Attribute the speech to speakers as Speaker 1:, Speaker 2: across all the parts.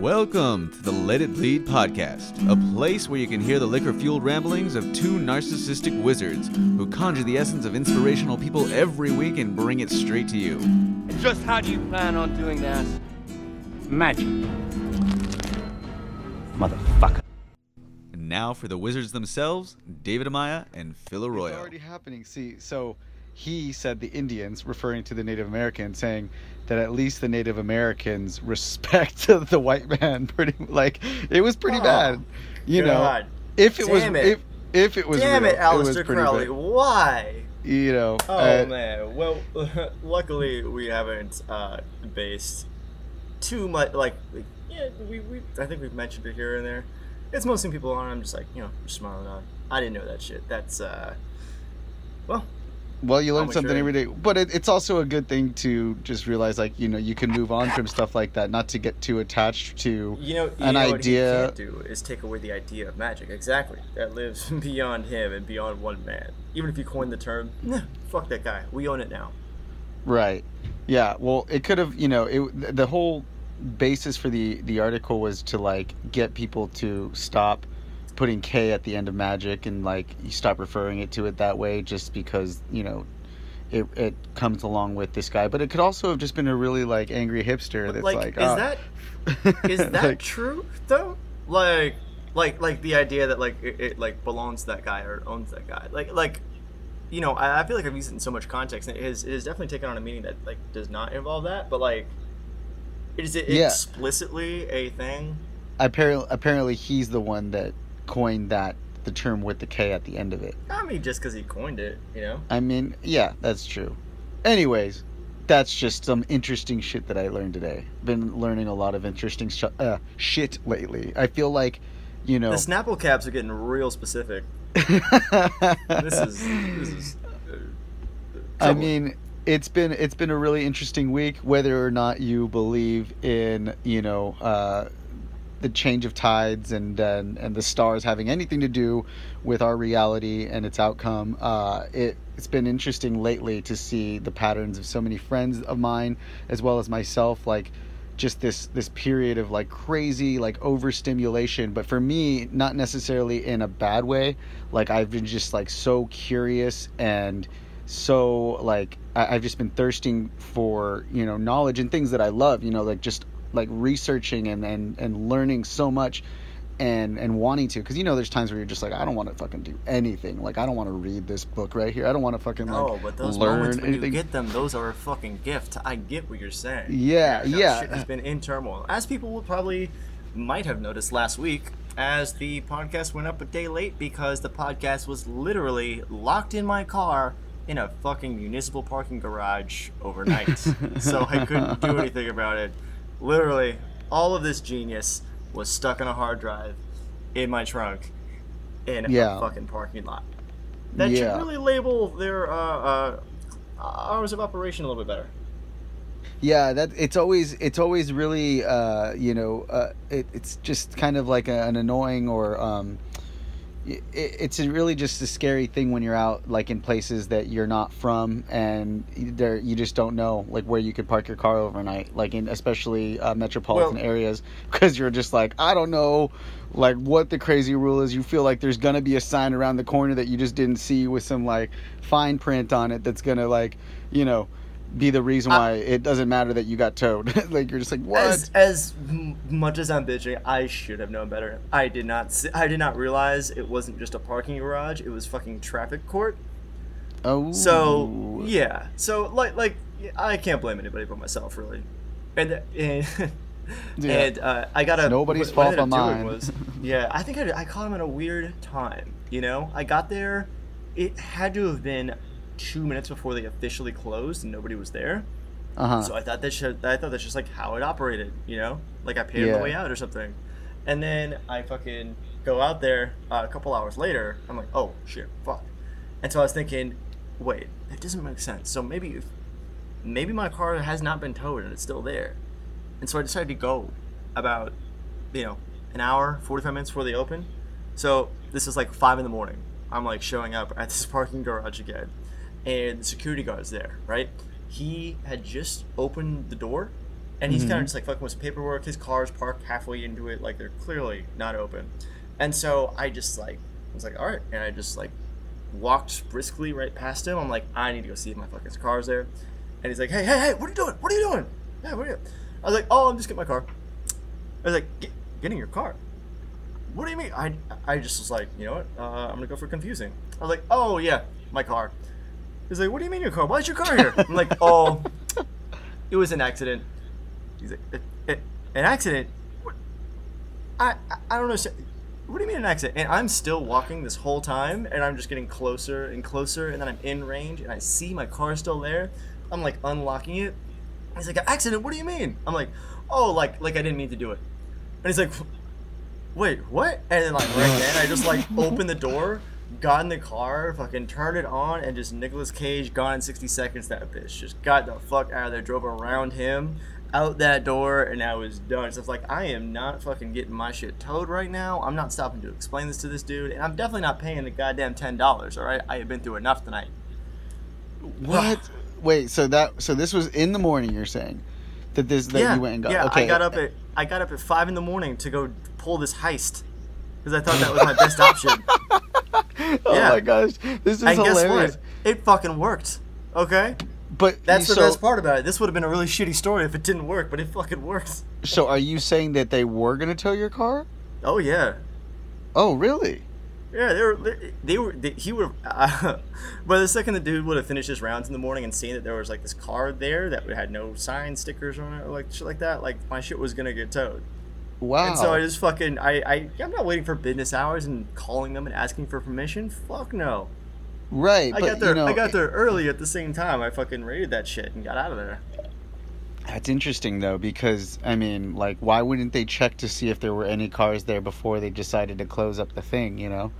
Speaker 1: Welcome to the Let It Bleed podcast, a place where you can hear the liquor fueled ramblings of two narcissistic wizards who conjure the essence of inspirational people every week and bring it straight to you.
Speaker 2: And just how do you plan on doing that? Magic. Motherfucker.
Speaker 1: And now for the wizards themselves, David Amaya and Phil
Speaker 3: It's
Speaker 1: Arroyo.
Speaker 3: already happening. See, so he said the Indians, referring to the Native Americans, saying that at least the Native Americans respect the white man. Pretty like it was pretty
Speaker 4: Oh,
Speaker 3: bad, you
Speaker 4: God.
Speaker 3: know. If it was
Speaker 4: it.
Speaker 3: if if it was
Speaker 4: Damn
Speaker 3: real,
Speaker 4: it, Aleister
Speaker 3: pretty
Speaker 4: Crowley.
Speaker 3: bad.
Speaker 4: Why?
Speaker 3: You know.
Speaker 4: Oh
Speaker 3: uh,
Speaker 4: man. Well, luckily we haven't uh, based too much. Like, like, yeah, we, we I think we've mentioned it here and there. It's mostly people on. I'm just like, you know, just smiling on. I didn't know that shit. That's uh, well,
Speaker 3: Well, you learn something every day but it, it's also a good thing to just realize, like you know, you can move on from stuff like that, not to get too attached to.
Speaker 4: you know, you
Speaker 3: An
Speaker 4: know
Speaker 3: idea-
Speaker 4: What he can't do is take away the idea of magic. Exactly. That lives beyond him and beyond one man. Even if you coined the term, nah, fuck that guy. We own it now.
Speaker 3: Right. Yeah. Well, it could have. You know, it, the whole basis for the the article was to like get people to stop putting K at the end of magic and like you stop referring it to it that way, just because you know. It, it comes along with this guy, but it could also have just been a really like angry hipster that's
Speaker 4: like,
Speaker 3: like,
Speaker 4: is
Speaker 3: "Ah."
Speaker 4: that is that
Speaker 3: Like,
Speaker 4: true though? Like, like, like the idea that like it, it like belongs to that guy or owns that guy. Like, like, you know, I, I feel like I've used it in so much context, and it has, it has definitely taken on a meaning that like does not involve that. But like, is it
Speaker 3: Yeah.
Speaker 4: explicitly a thing?
Speaker 3: apparently apparently he's the one that coined that the term with the K at the end of it.
Speaker 4: I mean, just because he coined it, you know.
Speaker 3: I mean, yeah, that's true. Anyways, that's just some interesting shit that I learned today. Been learning a lot of interesting sh- uh, shit lately. I feel like, you know,
Speaker 4: The Snapple caps are getting real specific. This is this is. uh,
Speaker 3: I mean, it's been it's been a really interesting week. Whether or not you believe in, you know, uh, the change of tides and and, and the stars having anything to do with our reality and its outcome, uh, it it's been interesting lately to see the patterns of so many friends of mine as well as myself, like just this this period of like crazy like overstimulation. But for me not necessarily in a bad way. Like i've been just like so curious and so like I, i've just been thirsting for you know knowledge and things that i love you know like just like researching and and, and learning so much and and wanting to because you know there's times where you're just like i don't want to fucking do anything like i don't want to read this book right here i don't want to fucking like
Speaker 4: Oh, but those
Speaker 3: learn
Speaker 4: moments when
Speaker 3: anything
Speaker 4: you get them, those are a fucking gift. I get what you're saying.
Speaker 3: Yeah,
Speaker 4: no,
Speaker 3: yeah.
Speaker 4: Shit has been in turmoil, as people will probably might have noticed last week, as the podcast went up a day late because the podcast was literally locked in my car in a fucking municipal parking garage overnight, so I couldn't do anything about it. Literally, all of this genius was stuck on a hard drive in my trunk in
Speaker 3: Yeah.
Speaker 4: a fucking parking lot. That
Speaker 3: Yeah.
Speaker 4: should really label their uh, uh, hours of operation a little bit better.
Speaker 3: Yeah, that it's always it's always really uh, you know uh, it, it's just kind of like a, an annoying or um, it's really just a scary thing when you're out like in places that you're not from and there you just don't know like where you could park your car overnight like in especially uh, metropolitan
Speaker 4: Well-
Speaker 3: areas because you're just like I don't know like what the crazy rule is. You feel like there's gonna be a sign around the corner that you just didn't see with some like fine print on it that's gonna like you know be the reason why it doesn't matter that you got towed like you're just like what
Speaker 4: As, as much as I'm bitching, I should have known better. I did not. I did not realize it wasn't just a parking garage. It was fucking traffic court.
Speaker 3: oh
Speaker 4: So yeah. So like like I can't blame anybody but myself really. And and,
Speaker 3: Yeah.
Speaker 4: and uh, I got a
Speaker 3: nobody's
Speaker 4: what
Speaker 3: fault but mine.
Speaker 4: Was, yeah, I think I, I caught him at a weird time. You know, I got there. It had to have been two minutes before they officially closed, and nobody was there.
Speaker 3: uh-huh
Speaker 4: So I thought that should, I thought that's just like how it operated, you know, like I paid on the way out or something, and then I fucking go out there uh, a couple hours later. I'm like, oh shit, fuck, and so I was thinking, wait, that doesn't make sense. So maybe, if, maybe my car has not been towed and it's still there, and so I decided to go about, you know, an hour, 45 minutes before they open. So this is like five in the morning. I'm like showing up at this parking garage again, and the security guard's there, right? He had just opened the door and he's kind
Speaker 5: Mhm.
Speaker 4: of just like fucking with some paperwork. His car's parked halfway into it, like they're clearly not open. And so I just like I was like, all right, and I just like walked briskly right past him. I'm like, I need to go see if my fucking car's there. And he's like, hey, hey, hey, what are you doing? What are you doing? Yeah, what are you? I was like, oh, I'm just getting my car. I was like, Get, getting your car? What do you mean? I, I just was like, you know what? Uh, I'm gonna go for confusing. I was like, oh yeah, my car. He's like, what do you mean your car? Why is your car here? I'm like, oh, it was an accident. He's like, "Eh, eh, an accident? What? I, I, I don't know. What do you mean an accident? And I'm still walking this whole time, and I'm just getting closer and closer, and then I'm in range, and I see my car still there. I'm like unlocking it. He's like, "An accident? What do you mean? I'm like, oh, like like I didn't mean to do it. And he's like, wait, what? And then like right then, I just like open the door, got in the car, fucking turned it on, and just Nicolas Cage gone in 60 seconds. That bitch just got the fuck out of there, drove around him, out that door, and I was done. So it's like I am not fucking getting my shit towed right now. I'm not stopping to explain this to this dude, and I'm definitely not paying the goddamn ten dollars. All right, I have been through enough tonight.
Speaker 5: What? Wait, so that so this was in the morning. You're saying that this that
Speaker 4: yeah,
Speaker 5: you went and got.
Speaker 4: yeah.
Speaker 5: okay.
Speaker 4: I got up at I got up at five in the morning to go pull this heist because I thought that was my best option.
Speaker 5: oh
Speaker 4: yeah.
Speaker 5: my gosh, this is
Speaker 4: and guess
Speaker 5: hilarious.
Speaker 4: what? It fucking worked. Okay,
Speaker 5: But
Speaker 4: that's the
Speaker 5: so,
Speaker 4: best part about it. This would have been a really shitty story if it didn't work, but it fucking works.
Speaker 5: So are you saying that they were gonna tow your car?
Speaker 4: Oh yeah,
Speaker 5: Oh really?
Speaker 4: yeah. They were. They, they were. They, he would. Uh, by the second the dude would have finished his rounds in the morning and seen that there was like this car there that had no sign stickers on it or like shit like that, like my shit was gonna get towed.
Speaker 5: Wow.
Speaker 4: And so I just fucking I, I I'm not waiting for business hours and calling them and asking for permission. Fuck no.
Speaker 5: right,
Speaker 4: I
Speaker 5: but
Speaker 4: got there
Speaker 5: you know,
Speaker 4: I got there early at the same time. I fucking raided that shit and got out of there.
Speaker 5: That's interesting though, because I mean, like, why wouldn't they check to see if there were any cars there before they decided to close up the thing? You know?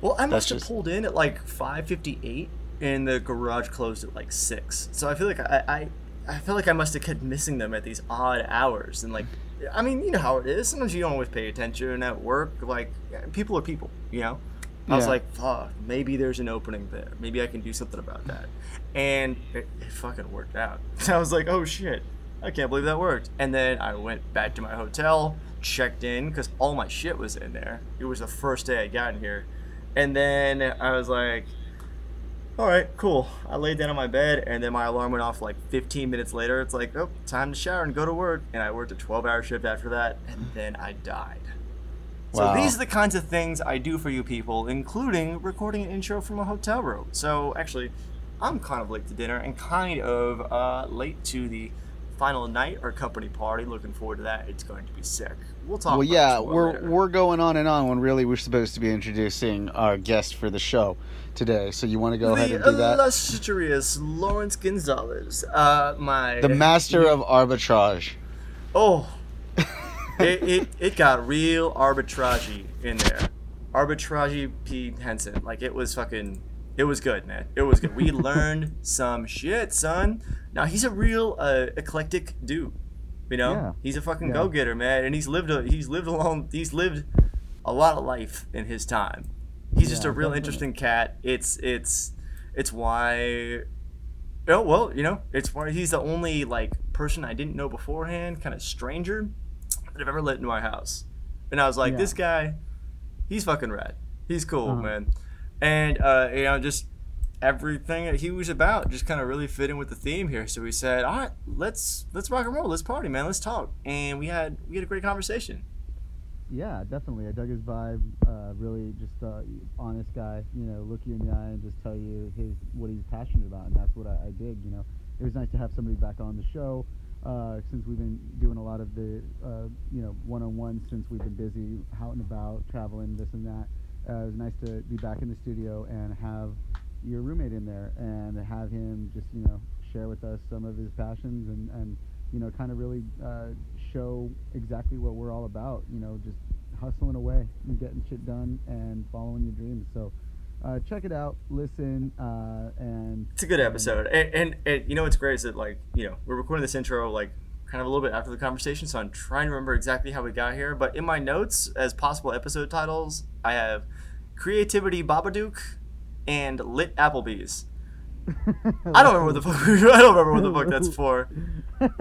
Speaker 4: Well, I must have
Speaker 5: just-
Speaker 4: pulled in at like 5:58 and the garage closed at like 6. So I feel like I I I feel like I must have kept missing them at these odd hours and like I mean, you know how it is. Sometimes you don't always pay attention at work. Like people are people, you know. I was like, fuck, maybe there's an opening there. Maybe I can do something about that. And it, it fucking worked out. I was like, oh shit, I can't believe that worked. And then I went back to my hotel, checked in, because all my shit was in there. It was the first day I got in here. And then I was like, all right, cool. I laid down on my bed, and then my alarm went off like 15 minutes later. It's like, oh, time to shower and go to work. And I worked a 12 hour shift after that, and then I died. So these are the kinds of things I do for you people, including recording an intro from a hotel room. So actually, I'm kind of late to dinner and kind of uh, late to the final night or company party. Looking forward to that. It's going to be sick. We'll talk.
Speaker 5: Well,
Speaker 4: about
Speaker 5: yeah, we're
Speaker 4: later.
Speaker 5: we're going on and on when really we're supposed to be introducing our guest for the show today. So you want to go ahead and do that?
Speaker 4: illustrious Laurence Gonzales, uh, my
Speaker 5: The master of arbitrage.
Speaker 4: Oh, it, it it got real arbitragey in there. Arbitragey P Henson, like it was fucking, it was good, man. It was good. We learned some shit, son. Now he's a real uh, eclectic dude. You know,
Speaker 5: Yeah.
Speaker 4: he's a fucking
Speaker 5: Yeah.
Speaker 4: go getter, man, and he's lived a he's lived a along he's lived a lot of life in his time. He's just a real
Speaker 5: definitely.
Speaker 4: interesting cat. It's it's it's why Oh well, you know, it's why he's the only like person I didn't know beforehand, kind of stranger that I've ever let into my house. And I was like,
Speaker 5: Yeah.
Speaker 4: this guy, he's fucking rad. He's cool,
Speaker 5: Uh-huh.
Speaker 4: man. And uh, you know, just everything that he was about just kind of really fit in with the theme here. So we said, all right, let's let's rock and roll, let's party, man, let's talk. And we had we had a great conversation.
Speaker 6: Yeah, definitely. I dug his vibe. Uh, really, just uh, honest guy. You know, look you in the eye and just tell you his what he's passionate about, and that's what I, I dig. You know, it was nice to have somebody back on the show uh, since we've been doing a lot of the uh, you know one-on-one since we've been busy out and about traveling this and that. Uh, it was nice to be back in the studio and have your roommate in there and have him just you know share with us some of his passions and and you know kind of really uh, show exactly what we're all about. You know, just hustling away and getting shit done and following your dreams. So uh, check it out, listen, uh, and
Speaker 4: It's a good episode, and, and, and you know what's great is that like you know we're recording this intro like kind of a little bit after the conversation, so I'm trying to remember exactly how we got here. But in my notes as possible episode titles, I have creativity Babadook and lit Applebee's. I don't remember what the fuck. I don't remember what the fuck that's for.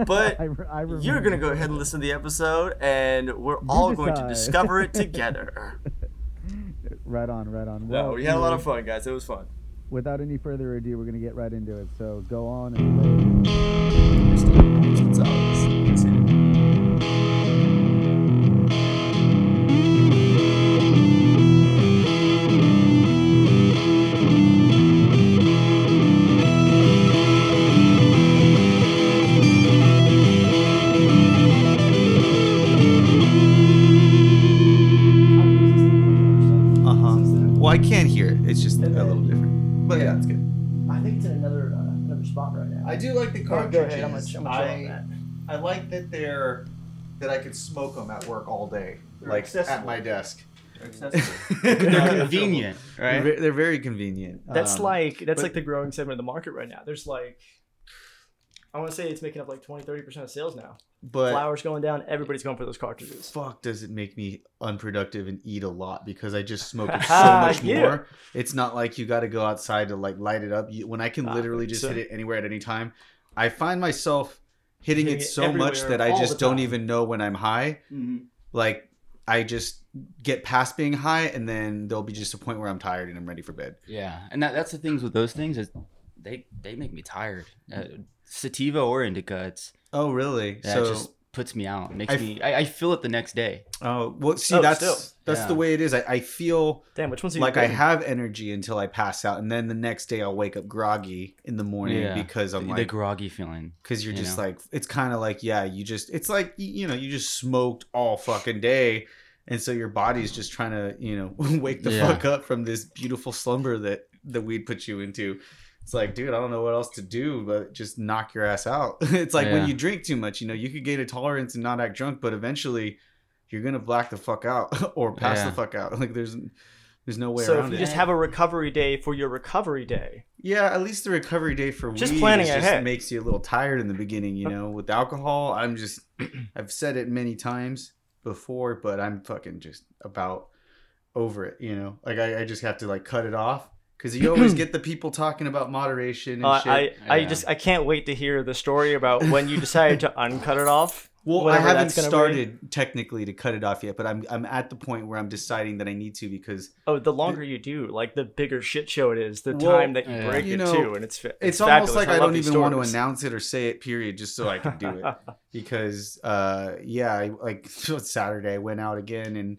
Speaker 4: But
Speaker 6: I I
Speaker 4: You're gonna go ahead and listen to the episode, and we're all going to discover it together.
Speaker 6: Right on, right on.
Speaker 4: No, we had a lot of fun, guys. It was fun.
Speaker 6: Without any further ado, we're gonna get right into it. So go on and
Speaker 3: do like the
Speaker 4: Go ahead. I'm gonna, I'm gonna chill on that.
Speaker 3: I like that they're that I could smoke them at work all day,
Speaker 4: They're
Speaker 3: like at my desk.
Speaker 7: They're
Speaker 3: they're,
Speaker 7: convenient, right?
Speaker 3: ve- they're very convenient.
Speaker 4: That's
Speaker 3: Um,
Speaker 4: like that's
Speaker 3: but-
Speaker 4: like the growing segment of the market right now. There's like I want to say it's making up like 20 30% of sales now.
Speaker 3: but
Speaker 4: Flowers going down, everybody's going for those cartridges.
Speaker 3: fuck does it make me unproductive and eat a lot because I just smoke it so
Speaker 4: Ah,
Speaker 3: much
Speaker 4: yeah.
Speaker 3: more. It's not like you got to go outside to like light it up. You, when I can
Speaker 4: Ah,
Speaker 3: literally just
Speaker 4: so-
Speaker 3: hit it anywhere at any time, I find myself hitting
Speaker 4: Hitting
Speaker 3: it
Speaker 4: it
Speaker 3: so much that I just don't even know when I'm high. Like I just get past being high and then there'll be just a point where I'm tired and I'm ready for bed.
Speaker 7: Yeah, and that, that's the things with those things is they they make me tired. Uh, sativa or indica, it's
Speaker 3: Oh, really?
Speaker 7: yeah,
Speaker 3: so
Speaker 7: it just puts me out. Makes
Speaker 3: I-
Speaker 7: me I, I feel it the next day.
Speaker 3: Oh well, see
Speaker 4: Oh,
Speaker 3: that's
Speaker 4: still.
Speaker 3: That's
Speaker 7: Yeah.
Speaker 3: the way it is. I, I feel
Speaker 4: Damn, which one's
Speaker 3: like I have energy until I pass out, and then the next day I'll wake up groggy in the morning
Speaker 7: Yeah.
Speaker 3: because I'm
Speaker 7: the, the
Speaker 3: like,
Speaker 7: groggy feeling.
Speaker 3: because you're
Speaker 7: you
Speaker 3: just
Speaker 7: know?
Speaker 3: like, it's kind of like, yeah, you just, it's like you know, you just smoked all fucking day, and so your body's just trying to, you know, wake the
Speaker 7: Yeah.
Speaker 3: fuck up from this beautiful slumber that the weed puts you into. It's like, dude, I don't know what else to do but just knock your ass out. it's like when you drink too much, you know, you could gain a tolerance and not act drunk, but eventually you're gonna black the fuck out or pass
Speaker 7: Yeah.
Speaker 3: the fuck out. Like there's there's no way
Speaker 4: So
Speaker 3: around
Speaker 4: if you
Speaker 3: it.
Speaker 4: just have a recovery day for your recovery day,
Speaker 3: yeah, at least the recovery day for
Speaker 4: Just
Speaker 3: weed
Speaker 4: planning
Speaker 3: is just
Speaker 4: ahead.
Speaker 3: makes you a little tired in the beginning. You know, with alcohol, I'm just I've said it many times before, but I'm fucking just about over it. You know, like I, I just have to like cut it off because you always get the people talking about moderation and
Speaker 4: uh,
Speaker 3: shit.
Speaker 4: I I just I can't wait to hear the story about when you decided to uncut it off.
Speaker 3: Well, I haven't
Speaker 4: that's gonna be.
Speaker 3: started technically to cut it off yet, but I'm I'm at the point where I'm deciding that I need to because
Speaker 4: Oh, the longer you do, like the bigger shit show it is. The
Speaker 3: Well,
Speaker 4: time that you
Speaker 7: yeah.
Speaker 4: break
Speaker 3: You
Speaker 4: it
Speaker 3: know,
Speaker 4: too, and it's fa-
Speaker 3: it's,
Speaker 4: it's,
Speaker 3: almost like I,
Speaker 4: love
Speaker 3: don't
Speaker 4: these
Speaker 3: even want to announce it or say it. Period, just so I can do it. because uh yeah I, like saturday i went out again and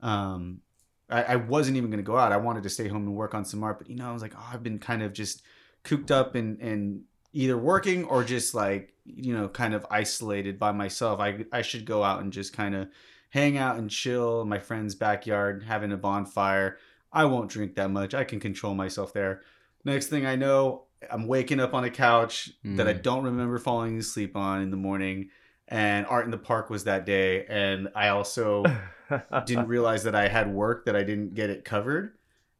Speaker 3: um I, I wasn't even gonna go out i wanted to stay home and work on some art but you know i was like oh i've been kind of just cooped up and and either working or just like you know kind of isolated by myself. I i should go out and just kind of hang out and chill in my friend's backyard having a bonfire. I won't drink that much. I can control myself there. Next thing i know i'm waking up on a couch that i
Speaker 7: Mm.
Speaker 3: don't remember falling asleep on in the morning and art in the park was that day and i also didn't realize that i had work that i didn't get it covered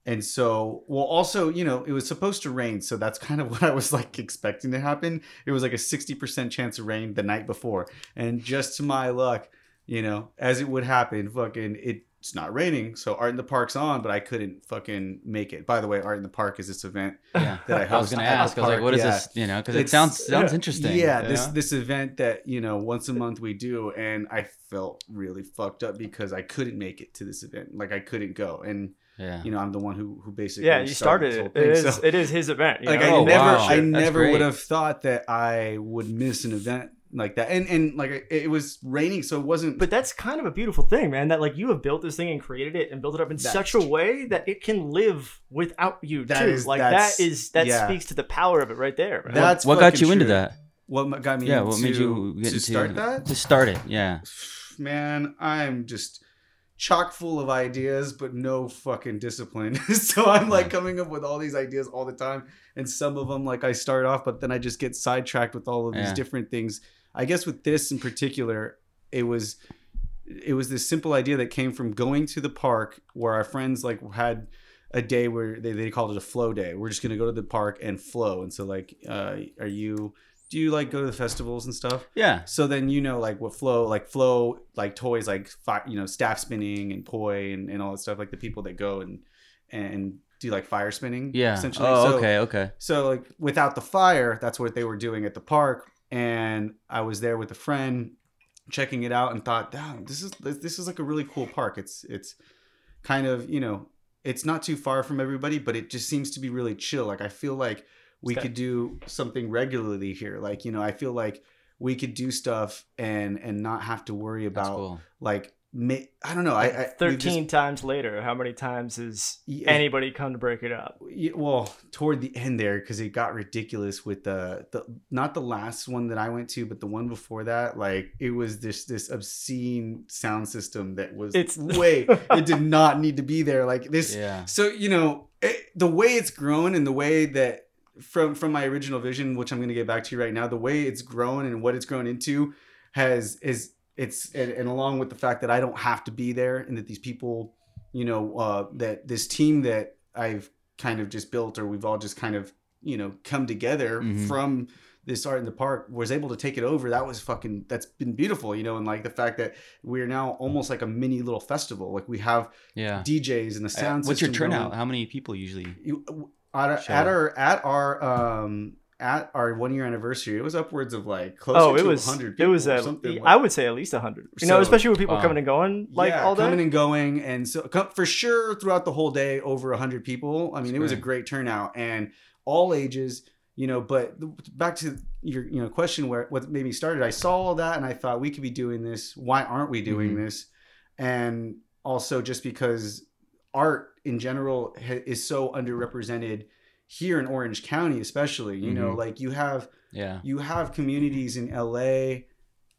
Speaker 3: and so well also you know it was supposed to rain so that's kind of what i was like expecting to happen it was like a 60% chance of rain the night before and just to my luck you know as it would happen fucking it's not raining so art in the park's on but i couldn't fucking make it by the way art in the park is this event
Speaker 7: Yeah,
Speaker 3: that I
Speaker 7: I was gonna ask. I was like, what is
Speaker 3: yeah.
Speaker 7: this? You know, because it sounds sounds uh, interesting.
Speaker 3: Yeah, this
Speaker 7: know?
Speaker 3: this event that you know once a month we do, and I felt really fucked up because I couldn't make it to this event. Like I couldn't go, and
Speaker 7: yeah.
Speaker 3: you know I'm the one who who basically
Speaker 4: yeah, you started
Speaker 3: this
Speaker 4: it.
Speaker 3: whole
Speaker 4: It
Speaker 3: thing,
Speaker 4: is
Speaker 3: so-
Speaker 4: it is his event. you
Speaker 3: like
Speaker 4: know?
Speaker 3: I
Speaker 7: Oh,
Speaker 3: never
Speaker 7: wow.
Speaker 3: I
Speaker 7: That's
Speaker 3: never
Speaker 7: great.
Speaker 3: would have thought that I would miss an event like that, and and like it, it was raining, so it wasn't.
Speaker 4: But that's kind of a beautiful thing, man. That like you have built this thing and created it and built it up in
Speaker 3: That's
Speaker 4: such a way that it can live without you
Speaker 3: That
Speaker 4: too.
Speaker 3: is-
Speaker 4: like
Speaker 3: that's-
Speaker 4: that
Speaker 3: yeah.
Speaker 4: speaks to the power of it right there. Man.
Speaker 3: That's
Speaker 7: what got
Speaker 3: fucking
Speaker 7: you into that?
Speaker 3: what got me
Speaker 7: Yeah, what made you get
Speaker 3: to
Speaker 7: into
Speaker 3: start that?
Speaker 7: To start it, yeah.
Speaker 3: man, I'm just chock full of ideas, but no fucking discipline. so I'm like coming up with all these ideas all the time, and some of them like I start off, but then I just get sidetracked with all of these
Speaker 7: Yeah.
Speaker 3: different things. I guess with this in particular, it was it was this simple idea that came from going to the park where our friends like had a day where they, they called it a flow day. We're just gonna go to the park and flow. And so like, uh, are you? Do you like go to the festivals and stuff?
Speaker 7: Yeah.
Speaker 3: So then you know like what flow like flow like toys like fi- you know staff spinning and poi and, and all that stuff like the people that go and and do like fire spinning.
Speaker 7: Yeah.
Speaker 3: essentially.
Speaker 7: Oh,
Speaker 3: So-
Speaker 7: okay, okay.
Speaker 3: so like without the fire, that's what they were doing at the park, and I was there with a friend, checking it out, and thought, "Damn, this is this is like a really cool park. It's it's kind of you know it's not too far from everybody, but it just seems to be really chill. Like I feel like we
Speaker 4: Okay.
Speaker 3: could do something regularly here. Like you know, I feel like we could do stuff and and not have to worry about
Speaker 7: cool.
Speaker 3: like ma- I don't know. I, I we've just-
Speaker 4: Thirteen times later, how many times has
Speaker 3: Yeah.
Speaker 4: anybody come to break it up?
Speaker 3: Well toward the end there because it got ridiculous with the the not the last one that I went to, but the one before that. Like it was this this obscene sound system that was
Speaker 4: It's-
Speaker 3: way it did not need to be there. Like this.
Speaker 7: Yeah.
Speaker 3: So you know it, the way it's grown and the way that from from my original vision, which I'm going to get back to right now, the way it's grown and what it's grown into has is it's and, and along with the fact that I don't have to be there and that these people, you know, uh, that this team that I've kind of just built or we've all just kind of you know come together
Speaker 7: Mhm.
Speaker 3: from this art in the park was able to take it over that was fucking that's been beautiful you know and like the fact that we're now almost like a mini little festival like we have
Speaker 7: Yeah.
Speaker 3: DJs and the
Speaker 7: Uh,
Speaker 3: sound
Speaker 7: What's your turnout?
Speaker 3: going.
Speaker 7: How many people usually?
Speaker 3: You, our, at our at our um at our one year anniversary, it was upwards of like close
Speaker 4: Oh,
Speaker 3: to
Speaker 4: was
Speaker 3: 100
Speaker 4: it was at,
Speaker 3: something.
Speaker 4: I would say at least hundred. You know, especially with people
Speaker 7: Wow.
Speaker 4: coming and going like
Speaker 3: yeah,
Speaker 4: all day.
Speaker 3: coming and going, and so for sure throughout the whole day, over 100 people. I mean,
Speaker 7: That's
Speaker 3: it was a
Speaker 7: great.
Speaker 3: great turnout, and all ages. You know, but back to your you know question where what made me started. I saw all that, and I thought we could be doing this. Why aren't we doing
Speaker 7: Mhm.
Speaker 3: this? And also just because art in general ha- is so underrepresented here in Orange County, especially. You know,
Speaker 7: Mhm.
Speaker 3: like you have
Speaker 7: Yeah.
Speaker 3: you have communities in LA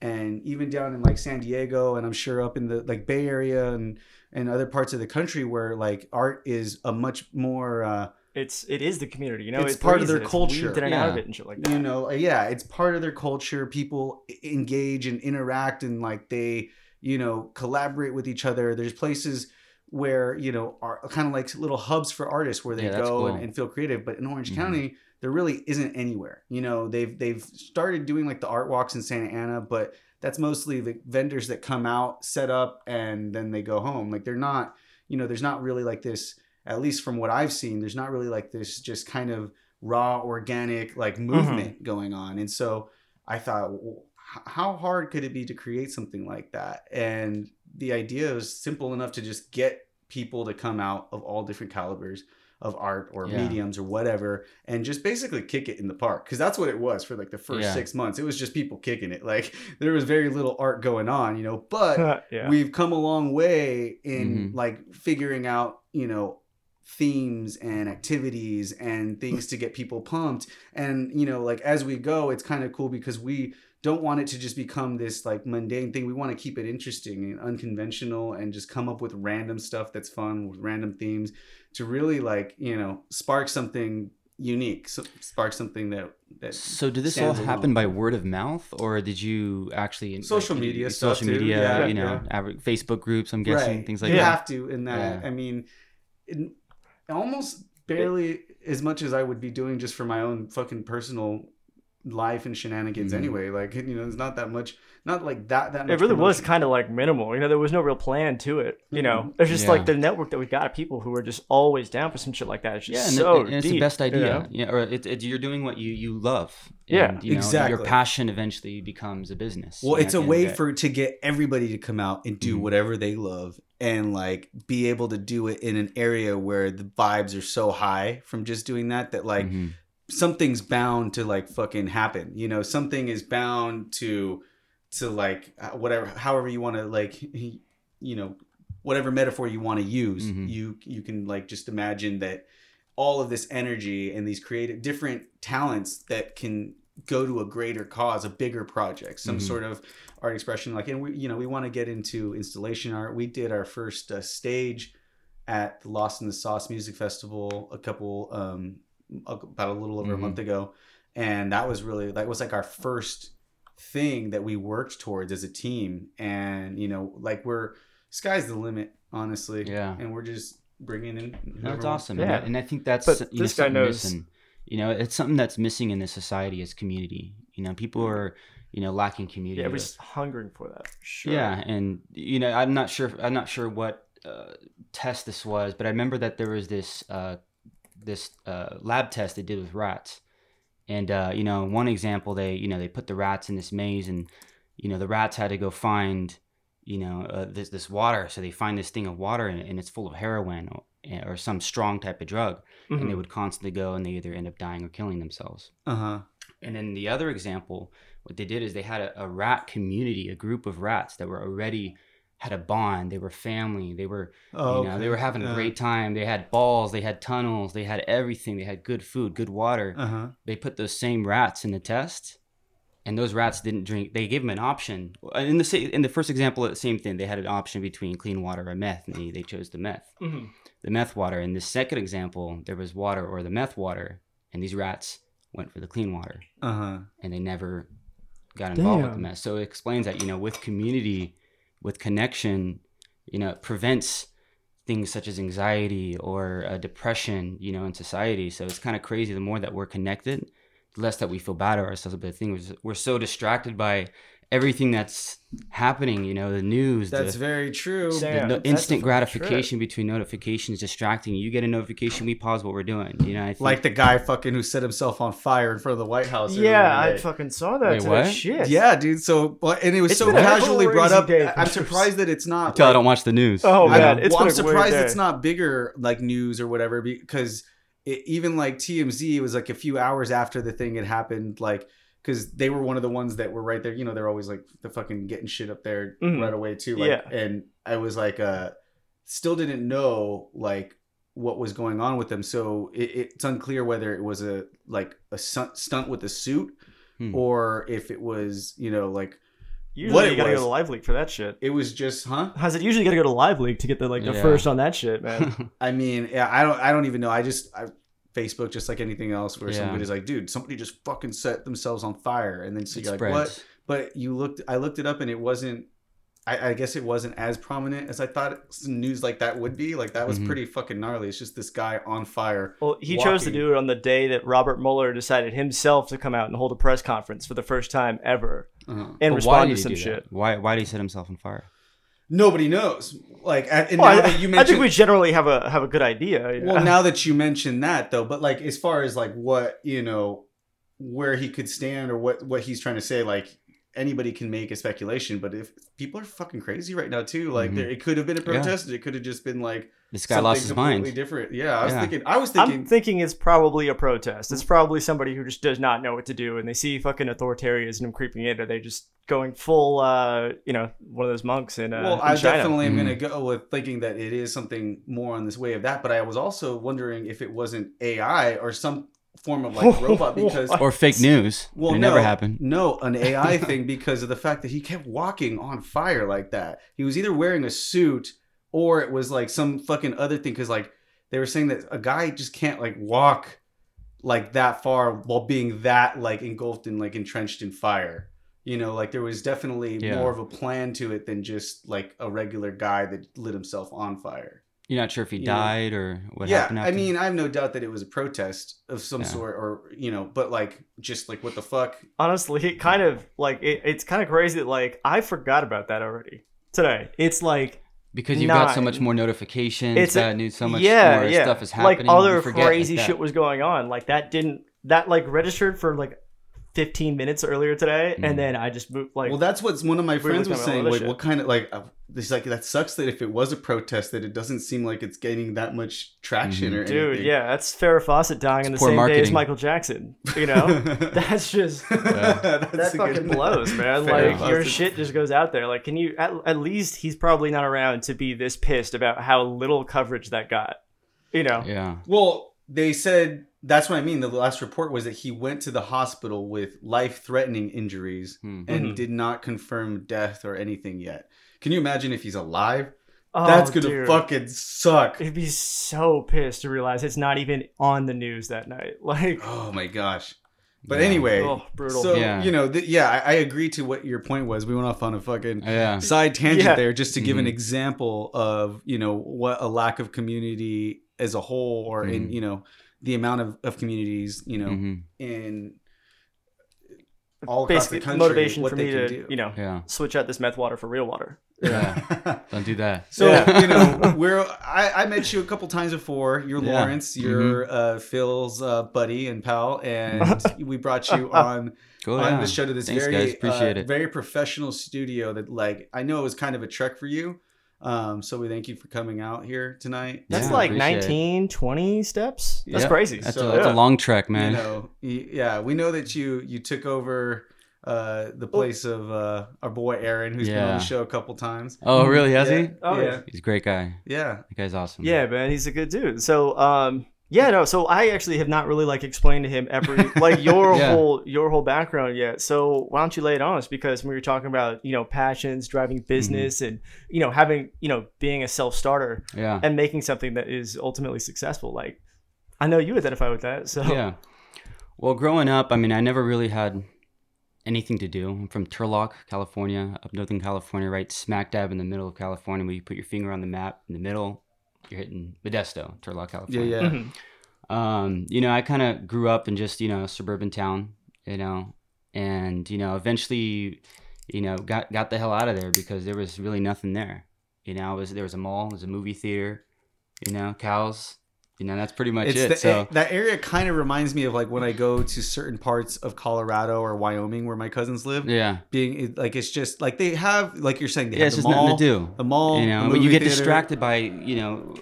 Speaker 3: and even down in like San Diego and I'm sure up in the like Bay Area and and other parts of the country where like art is a much more uh
Speaker 4: it's it is the community. You know,
Speaker 3: It's
Speaker 4: it
Speaker 3: part of their
Speaker 4: it, it's
Speaker 3: culture.
Speaker 4: weaved in and out of it and shit like that.
Speaker 3: you know yeah it's part of their culture people engage and interact and like they you know collaborate with each other there's places where you know are kind of like little hubs for artists where they
Speaker 7: Yeah,
Speaker 3: go and,
Speaker 7: cool.
Speaker 3: and feel creative but in orange
Speaker 7: Mhm.
Speaker 3: county there really isn't anywhere you know? They've they've started doing like the art walks in santa ana but that's mostly the vendors that come out set up and then they go home. Like they're not you know there's not really like this at least from what i've seen there's not really like this just kind of raw organic like movement going on. And so i thought well, how hard could it be to create something like that? And the idea is simple enough to just get people to come out of all different calibers of art or
Speaker 7: Yeah.
Speaker 3: mediums or whatever and just basically kick it in the park because that's what it was for like the first
Speaker 7: Yeah.
Speaker 3: six months it was just people kicking it like there was very little art going on you know but
Speaker 4: yeah.
Speaker 3: we've come a long way in
Speaker 7: Mhm.
Speaker 3: like figuring out you know themes and activities and things to get people pumped and you know like as we go it's kind of cool because we don't want it to just become this like mundane thing we want to keep it interesting and unconventional and just come up with random stuff that's fun with random themes to really like you know spark something unique so spark something that that
Speaker 7: So did this all happen
Speaker 3: alone.
Speaker 7: by word of mouth, or did you actually
Speaker 3: Social
Speaker 7: like,
Speaker 3: media
Speaker 7: social media,
Speaker 3: Yeah,
Speaker 7: you know,
Speaker 3: yeah.
Speaker 7: Facebook groups? I'm guessing things like
Speaker 3: you
Speaker 7: that.
Speaker 3: You have to in that.
Speaker 7: Yeah.
Speaker 3: I mean, in, almost barely as much as I would be doing just for my own fucking personal life and shenanigans
Speaker 7: Mhm.
Speaker 3: anyway. Like you know, it's not that much. Not like that. That much
Speaker 4: it really was kind of like minimal. You know, there was no real plan to it. You know,
Speaker 3: Mhm.
Speaker 4: there's just
Speaker 7: Yeah.
Speaker 4: like the network that we got of people who are just always down for some shit like that. It's
Speaker 7: Yeah,
Speaker 4: just
Speaker 7: and,
Speaker 4: so
Speaker 7: it- and it's
Speaker 4: deep,
Speaker 7: the best
Speaker 4: you
Speaker 7: idea.
Speaker 4: know?
Speaker 7: Yeah, or it, it, you're doing what you you love.
Speaker 4: Yeah,
Speaker 7: and, you know, Your passion eventually becomes a business.
Speaker 3: Well, it's a
Speaker 7: the end of
Speaker 3: way
Speaker 7: the
Speaker 3: for to get everybody to come out and do
Speaker 7: Mhm.
Speaker 3: whatever they love and like be able to do it in an area where the vibes are so high from just doing that that like
Speaker 7: Mhm.
Speaker 3: Something's bound to like fucking happen you know something is bound to to like uh, whatever however you want to like you know whatever metaphor you want to use
Speaker 7: Mhm.
Speaker 3: you you can like just imagine that all of this energy and these creative different talents that can go to a greater cause a bigger project some
Speaker 7: Mhm.
Speaker 3: sort of art expression like and we you know we want to get into installation art we did our first uh, stage at the lost in the sauce music festival a couple um about a little over a
Speaker 7: Mhm.
Speaker 3: month ago and that was really that was like our first thing that we worked towards as a team and you know like we're sky's the limit honestly
Speaker 7: Yeah.
Speaker 3: and we're just bringing in
Speaker 7: that's
Speaker 3: wants-
Speaker 7: awesome.
Speaker 4: Yeah.
Speaker 7: And, I, think that's
Speaker 4: But
Speaker 7: you know,
Speaker 4: this guy knows-
Speaker 7: missing. You know, it's something that's missing in this society is community. You know, people are you know lacking community.
Speaker 4: Yeah, we're
Speaker 7: with-
Speaker 4: just hungering for that. Sure.
Speaker 7: Yeah, and you know, I'm not sure. I'm not sure what uh, test this was, but I remember that there was this uh, this uh, lab test they did with rats, and uh, you know, one example they you know they put the rats in this maze, and you know the rats had to go find you know uh, this this water, so they find this thing of water and, and it's full of heroin or, or some strong type of drug, and they
Speaker 8: Mhm.
Speaker 7: would constantly go and they either end up dying or killing themselves.
Speaker 3: Uh huh.
Speaker 7: And then the other example, what they did is they had a, a rat community, a group of rats that were already had a bond. They were family. They were,
Speaker 3: Oh,
Speaker 7: you know, they were having a great time. They had balls. They had tunnels. They had everything. They had good food, good water.
Speaker 3: Uh huh.
Speaker 7: They put those same rats in the test, and those rats didn't drink. They gave them an option. In the in the first example, the same thing. They had an option between clean water or meth, and they, they chose the meth
Speaker 8: Mhm.
Speaker 7: the meth water. In the second example, there was water or the meth water, and these rats went for the clean water,
Speaker 3: Uh huh.
Speaker 7: and they never got involved with the meth. So it explains that you know, with community, with connection, you know, prevents things such as anxiety or uh, depression, you know, in society. So it's kind of crazy. The more that we're connected, the less that we feel bad about ourselves. But the thing is, we're so distracted by everything that's happening. You know, the news, the,
Speaker 3: That's very true.
Speaker 8: Sam.
Speaker 7: the
Speaker 8: Yeah,
Speaker 7: no- instant
Speaker 8: fucking
Speaker 7: gratification between notifications distracting you. You get a notification, we pause what we're doing. You know, I think,
Speaker 3: Like the guy fucking who set himself on fire in front of the White House.
Speaker 8: Yeah, I fucking saw that
Speaker 7: Wait, what?
Speaker 8: Shit.
Speaker 3: Yeah, dude. So, but and it was
Speaker 8: It's
Speaker 3: so casually brought up.
Speaker 8: day,
Speaker 3: I'm surprised that it's not.
Speaker 7: until I don't watch the news.
Speaker 8: Oh
Speaker 3: I-
Speaker 8: man, it's
Speaker 3: well, I'm
Speaker 8: been a weird
Speaker 3: surprised it's not bigger like news or whatever because it, even like TMZ it was like a few hours after the thing had happened like because they were one of the ones that were right there you know they're always like the fucking getting shit up there
Speaker 8: Mhm.
Speaker 3: right away too like,
Speaker 8: Yeah.
Speaker 3: and I was like uh still didn't know like what was going on with them so it, it's unclear whether it was a like a stunt stunt with a suit
Speaker 7: Hmm.
Speaker 3: or if it was you know like
Speaker 8: Usually
Speaker 3: what
Speaker 8: you
Speaker 3: it
Speaker 8: gotta
Speaker 3: was.
Speaker 8: go to Live Leak for that shit.
Speaker 3: it was just huh
Speaker 8: How's it usually gotta go to Live Leak to get the like the
Speaker 7: Yeah.
Speaker 8: first on that shit, man?
Speaker 3: I mean, yeah, I don't, I don't even know. I just, I, Facebook, just like anything else, where
Speaker 7: Yeah.
Speaker 3: somebody's like, dude, somebody just fucking set themselves on fire, and then so
Speaker 7: It
Speaker 3: you're like, what? But you looked, I looked it up, and it wasn't. I, I guess it wasn't as prominent as I thought some news like that would be. Like that was
Speaker 7: Mhm.
Speaker 3: pretty fucking gnarly. It's just this guy on fire.
Speaker 8: Well, he chose to do it on the day that Robert Mueller decided himself to come out and hold a press conference for the first time ever
Speaker 3: Uh-huh.
Speaker 8: and
Speaker 7: But
Speaker 8: respond
Speaker 7: did
Speaker 8: to some shit.
Speaker 7: Why? Why did he set himself on fire?
Speaker 3: Nobody knows. Like, and
Speaker 8: Well,
Speaker 3: now
Speaker 8: I,
Speaker 3: that you
Speaker 8: I think we generally have a have a good idea.
Speaker 3: well, now that you mention that though, but like as far as like what you know, where he could stand or what what he's trying to say, like anybody can make a speculation. But if people are fucking crazy right now too, like
Speaker 7: Mhm.
Speaker 3: there, it could have been a
Speaker 7: Yeah.
Speaker 3: protest, it could have just been like
Speaker 7: This guy lost his
Speaker 3: something completely
Speaker 7: mind.
Speaker 3: Different, yeah. I was
Speaker 7: Yeah.
Speaker 3: thinking, I was thinking,
Speaker 8: I'm thinking it's probably a protest. It's probably somebody who just does not know what to do, and they see fucking authoritarianism creeping in, and they just going full, uh, you know, one of those monks in, uh,
Speaker 3: well,
Speaker 8: in
Speaker 3: I
Speaker 8: China.
Speaker 3: definitely am going to go with thinking that it is something more on this way of that. But I was also wondering if it wasn't AI or some form of like robot because
Speaker 7: Or fake news?
Speaker 3: Well,
Speaker 7: it
Speaker 3: no,
Speaker 7: never happened.
Speaker 3: No, an AI thing because of the fact that he kept walking on fire like that. He was either wearing a suit or it was like some fucking other thing. Because like they were saying that a guy just can't like walk like that far while being that like engulfed and like entrenched in fire. You know, like there was definitely
Speaker 7: Yeah.
Speaker 3: more of a plan to it than just like a regular guy that lit himself on fire.
Speaker 7: You're not sure if he
Speaker 3: Yeah.
Speaker 7: died or what
Speaker 3: yeah,
Speaker 7: happened.
Speaker 3: I mean, I have no doubt that it was a protest of some
Speaker 7: Yeah.
Speaker 3: sort, or you know, but like just like what the fuck
Speaker 8: Honestly, it kind of like it, it's kind of crazy that like I forgot about that already today. It's like
Speaker 7: because you've got so much more notifications,
Speaker 8: It's a-
Speaker 7: news, so much
Speaker 8: yeah,
Speaker 7: more
Speaker 8: yeah.
Speaker 7: stuff is happening.
Speaker 8: Like other
Speaker 7: you forget, like,
Speaker 8: crazy shit was going on. Like that didn't that like registered for like 15 minutes earlier today, and then I just moved like
Speaker 3: well, that's what one of my friends was saying. Like, what kind of like? Uh, this like that sucks that if it was a protest, that it doesn't seem like it's gaining that much traction
Speaker 7: Mhm.
Speaker 3: or
Speaker 8: dude,
Speaker 3: anything.
Speaker 8: yeah, that's Farrah Fawcett dying in the
Speaker 7: poor
Speaker 8: same day as. Michael Jackson. You know, that's just
Speaker 3: That's
Speaker 8: that fucking
Speaker 3: good-
Speaker 8: blows, man.
Speaker 3: Fair
Speaker 8: Like your shit just goes out there. Like, can you at, at least he's probably not around to be this pissed about how little coverage that got. You know,
Speaker 7: Yeah.
Speaker 3: Well, they said that's what I mean. The last report was that he went to the hospital with life-threatening injuries
Speaker 7: Hmm.
Speaker 3: and
Speaker 8: Mhm.
Speaker 3: did not confirm death or anything yet. Can you imagine if he's alive?
Speaker 8: Oh,
Speaker 3: That's gonna
Speaker 8: dude.
Speaker 3: fucking suck.
Speaker 8: He'd be so pissed to realize it's not even on the news that night. Like,
Speaker 3: Oh my gosh. But
Speaker 7: Yeah.
Speaker 3: anyway,
Speaker 8: oh, brutal.
Speaker 3: so
Speaker 7: Yeah.
Speaker 3: you know, th- yeah, I, I agree to what your point was. We went off on a fucking
Speaker 7: Yeah.
Speaker 3: side tangent
Speaker 8: Yeah.
Speaker 3: there, just to give an
Speaker 7: Mhm.
Speaker 3: example of you know what a lack of community as a whole, or in
Speaker 7: Mhm.
Speaker 3: you know the amount of, of communities you know
Speaker 7: Mhm.
Speaker 3: in all across
Speaker 8: basically
Speaker 3: the country,
Speaker 8: motivation
Speaker 3: what
Speaker 8: for
Speaker 3: they
Speaker 8: me
Speaker 3: can
Speaker 8: to
Speaker 3: do.
Speaker 8: you know
Speaker 7: Yeah.
Speaker 8: switch out this meth water for real water.
Speaker 7: Yeah. Don't do that.
Speaker 3: So
Speaker 4: Yeah.
Speaker 3: you know, we're I, I met you a couple times before. You're
Speaker 7: Yeah.
Speaker 3: Laurence. You're uh, Phil's uh, buddy and pal, and we brought you on
Speaker 7: Cool.
Speaker 3: on
Speaker 7: yeah.
Speaker 3: the show to this
Speaker 7: Thanks,
Speaker 3: very
Speaker 7: guys. Appreciate
Speaker 3: uh,
Speaker 7: it.
Speaker 3: very professional studio that like I know it was kind of a trek for you. Um, so we thank you for coming out here tonight.
Speaker 4: That's
Speaker 7: Yeah,
Speaker 4: like
Speaker 7: appreciate it.
Speaker 4: 19, 20 steps. That's
Speaker 3: Yeah.
Speaker 4: crazy.
Speaker 7: That's,
Speaker 3: So-
Speaker 7: a, that's a long trek, man.
Speaker 3: You know, yeah, we know that you you took over uh, the place of uh, our boy Aaron, who's been on the show a couple times.
Speaker 7: oh, really? Has
Speaker 3: yeah,
Speaker 7: he?
Speaker 4: Oh,
Speaker 3: yeah,
Speaker 7: He's a great guy.
Speaker 3: yeah.
Speaker 7: That guy's awesome.
Speaker 4: Yeah, man, he's a good dude. So, um, yeah, no. So I actually have not really like explained to him every like your
Speaker 7: Yeah.
Speaker 4: whole your whole background yet. So why don't you lay it on us? Because when you're talking about you know passions, driving mm-hmm. business, and you know having you know being a self starter
Speaker 7: Yeah.
Speaker 4: and making something that is ultimately successful. Like I know you identify with that. So
Speaker 7: yeah. Well, growing up, I mean, I never really had anything to do. I'm from Turlock, California, up Northern California, right smack dab in the middle of California. Where you put your finger on the map in the middle, you're hitting Modesto, Turlock,
Speaker 3: Yeah,
Speaker 7: California.
Speaker 3: yeah.
Speaker 4: Mhm.
Speaker 7: um, you know, I kind of grew up in just, you know, a suburban town, you know, and, you know, eventually, you know, got, got the hell out of there because there was really nothing there. You know, it was, there was a mall, there was a movie theater, you know, cows, you know, that's pretty much
Speaker 3: It's
Speaker 7: it.
Speaker 3: the,
Speaker 7: so,
Speaker 3: it- that area kind of reminds me of like when I go to certain parts of Colorado or Wyoming where my cousins live.
Speaker 7: yeah.
Speaker 3: Being like it's just like they have like you're saying they
Speaker 7: Yeah,
Speaker 3: have
Speaker 7: it's
Speaker 3: the
Speaker 7: just
Speaker 3: mall,
Speaker 7: nothing to do.
Speaker 3: the mall,
Speaker 7: you know, but you get
Speaker 3: theater.
Speaker 7: distracted by, you know,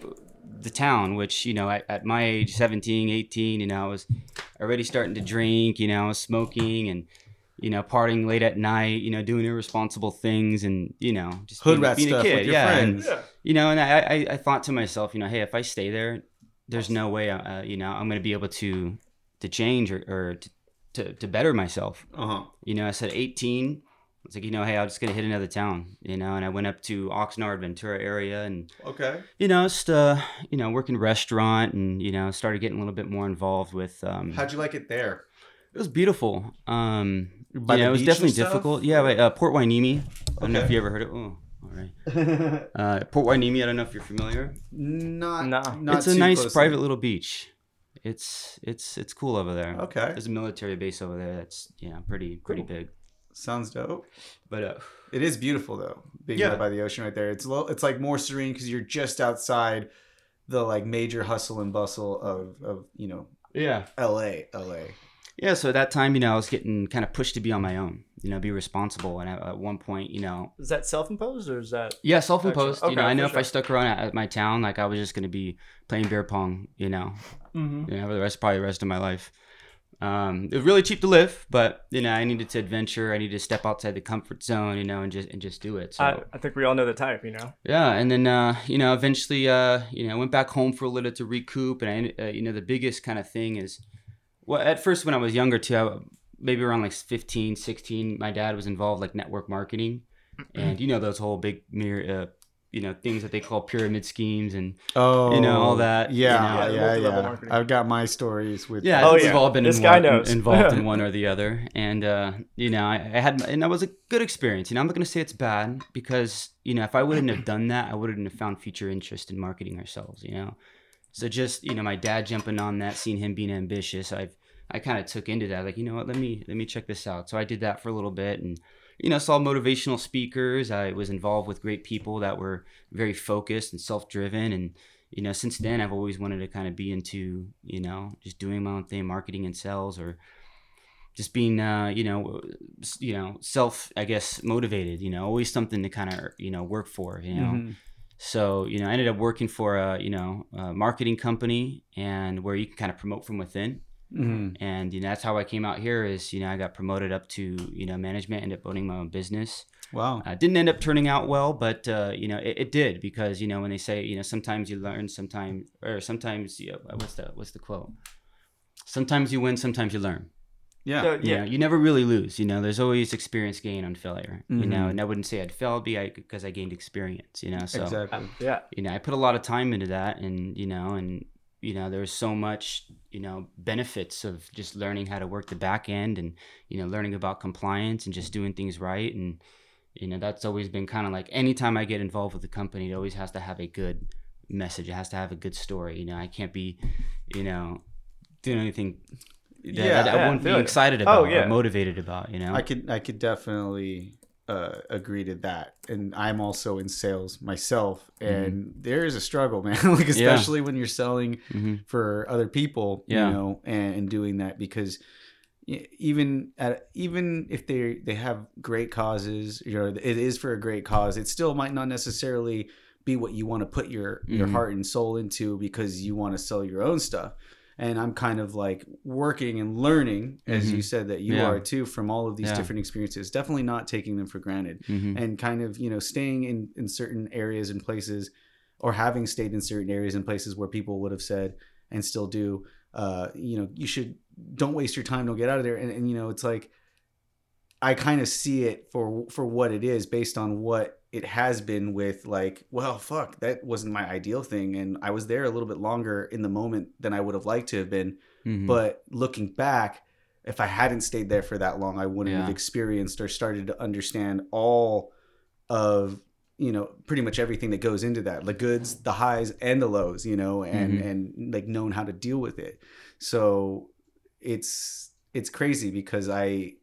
Speaker 7: the town, which, you know, at, at my age, 17, 18, you know, I was already starting to drink, you know, I was smoking and, you know, partying late at night, you know, doing irresponsible things and, you know, just
Speaker 3: hood
Speaker 7: being,
Speaker 3: rat
Speaker 7: being
Speaker 3: stuff
Speaker 7: a kid.
Speaker 3: with your
Speaker 7: yeah. and,
Speaker 3: friends.
Speaker 7: you know, and I, I, I thought to myself, you know, hey, if I stay there, there's no way, uh, you know, I'm going to be able to, to change or, or to, to, to better myself.
Speaker 3: Uh huh.
Speaker 7: You know, I said 18. I was like, you know, hey, I'm just gonna hit another town, you know, and I went up to Oxnard, Ventura area, and
Speaker 3: Okay.
Speaker 7: you know, just uh, you know, working restaurant, and you know, started getting a little bit more involved with. Um,
Speaker 3: How'd you like it there?
Speaker 7: it was beautiful. Um,
Speaker 3: By
Speaker 7: you know, it was definitely difficult. Yeah, right, uh, Port Hueneme. I don't know if
Speaker 3: Okay.
Speaker 7: you ever heard it. Right. Uh, Port Hueneme. I don't know if you're familiar.
Speaker 3: Not.
Speaker 4: Nah.
Speaker 3: not
Speaker 7: it's a nice
Speaker 3: closely.
Speaker 7: private little beach. It's it's it's cool over there.
Speaker 3: Okay.
Speaker 7: There's a military base over there that's yeah pretty pretty
Speaker 3: Cool.
Speaker 7: big.
Speaker 3: Sounds dope.
Speaker 7: But uh,
Speaker 3: It is beautiful though, being
Speaker 4: Yeah.
Speaker 3: by the ocean right there. It's low, it's like more serene because you're just outside the like major hustle and bustle of of you know
Speaker 7: yeah,
Speaker 3: L.A. L.A.
Speaker 7: Yeah, so at that time, you know, I was getting kind of pushed to be on my own, you know, be responsible. And at, at one point, you know,
Speaker 4: is that self imposed or is that
Speaker 7: yeah, self imposed.
Speaker 4: Okay,
Speaker 7: you know, I know
Speaker 4: for
Speaker 7: if I stuck around at, at my town, like I was just going to be playing beer pong, you know,
Speaker 4: mm-hmm.
Speaker 7: you know, for the rest, probably the rest of my life. Um, it was really cheap to live, but you know, I needed to adventure. I needed to step outside the comfort zone, you know, and just and just do it. So
Speaker 4: I, I think we all know the type, you know.
Speaker 7: yeah, and then uh, you know, eventually, uh, you know, I went back home for a little to recoup, and I, uh, you know, the biggest kind of thing is, well, at first when I was younger too, I, maybe around like 15, 16, my dad was involved like network marketing, and you know those whole big mirror, uh, you know, things that they call pyramid schemes, and
Speaker 3: Oh,
Speaker 7: You know, all that, you
Speaker 3: Yeah,
Speaker 7: know.
Speaker 3: yeah,
Speaker 4: Yeah,
Speaker 3: yeah. I've got my stories with.
Speaker 7: yeah,
Speaker 4: Oh,
Speaker 7: I think
Speaker 4: yeah.
Speaker 7: we've all been
Speaker 4: This
Speaker 7: in
Speaker 4: guy
Speaker 7: one-
Speaker 4: knows.
Speaker 7: involved in one or the other, and uh, you know, I, I had, and that was a good experience. You know, I'm not gonna say it's bad because you know, if I wouldn't have done that, I wouldn't have found future interest in marketing ourselves. You know, so just you know, my dad jumping on that, seeing him being ambitious, I've I kind of took into that, like you know what, let me let me check this out. So I did that for a little bit, and you know, saw motivational speakers. I was involved with great people that were very focused and self driven, and you know, since then I've always wanted to kind of be into you know just doing my own thing, marketing and sales, or just being uh, you know you know self I guess motivated. You know, always something to kind of you know work for. You know.
Speaker 4: Mhm.
Speaker 7: So, you know, I ended up working for a, you know, a marketing company and where you can kind of promote from within.
Speaker 3: Mhm.
Speaker 7: And, you know, that's how I came out here is, you know, I got promoted up to, you know, management, ended up owning my own business.
Speaker 3: Wow.
Speaker 7: Uh, didn't end up turning out well, but, uh, you know, it, it did because, you know, when they say, you know, sometimes you learn, sometimes, or sometimes, you know, what's the, what's the quote? Sometimes you win, sometimes you learn.
Speaker 3: Yeah.
Speaker 4: So,
Speaker 7: You
Speaker 4: yeah.
Speaker 7: know, you never really lose. You know, there's always experience gain on failure. You know,
Speaker 3: Mhm.
Speaker 7: and I wouldn't say I'd failed because I gained experience. You know, so
Speaker 3: exactly.
Speaker 4: yeah.
Speaker 7: you know, I put a lot of time into that, and you know, and you know, there's so much, you know, benefits of just learning how to work the back end, and you know, learning about compliance and just doing things right, and you know, that's always been kind of like anytime I get involved with a company, it always has to have a good message. It has to have a good story. You know, I can't be, you know, doing anything. That
Speaker 3: Yeah,
Speaker 7: I, I
Speaker 4: yeah,
Speaker 7: won't be excited
Speaker 4: Oh,
Speaker 7: about
Speaker 4: yeah.
Speaker 7: or motivated about, you know.
Speaker 3: I could I could definitely uh, agree to that. And I'm also in sales myself, and there is a struggle, man. like especially when you're selling
Speaker 7: hmm
Speaker 3: for other people,
Speaker 7: Yeah.
Speaker 3: you know, and, and doing that because even at even if they they have great causes, you know, it is for a great cause. It still might not necessarily be what you want to put your your
Speaker 7: Mhm.
Speaker 3: heart and soul into because you want to sell your own stuff. And I'm kind of like working and learning, as
Speaker 7: Mhm.
Speaker 3: you said that you
Speaker 7: Yeah.
Speaker 3: are too, from all of these
Speaker 7: Yeah.
Speaker 3: different experiences. Definitely not taking them for granted
Speaker 7: hmm
Speaker 3: and kind of you know staying in in certain areas and places or having stayed in certain areas and places where people would have said and still do uh you know you should don't waste your time don't get out of there and, and you know it's like i kind of see it for for what it is based on what it has been with like well fuck that wasn't my ideal thing and i was there a little bit longer in the moment than i would have liked to have been.
Speaker 7: Hmm
Speaker 3: but looking back if i hadn't stayed there for that long i wouldn't have experienced or started to understand all of you know pretty much everything that goes into that the goods the highs and the lows you know and
Speaker 7: Mhm.
Speaker 3: and like known how to deal with it. So it's it's crazy because i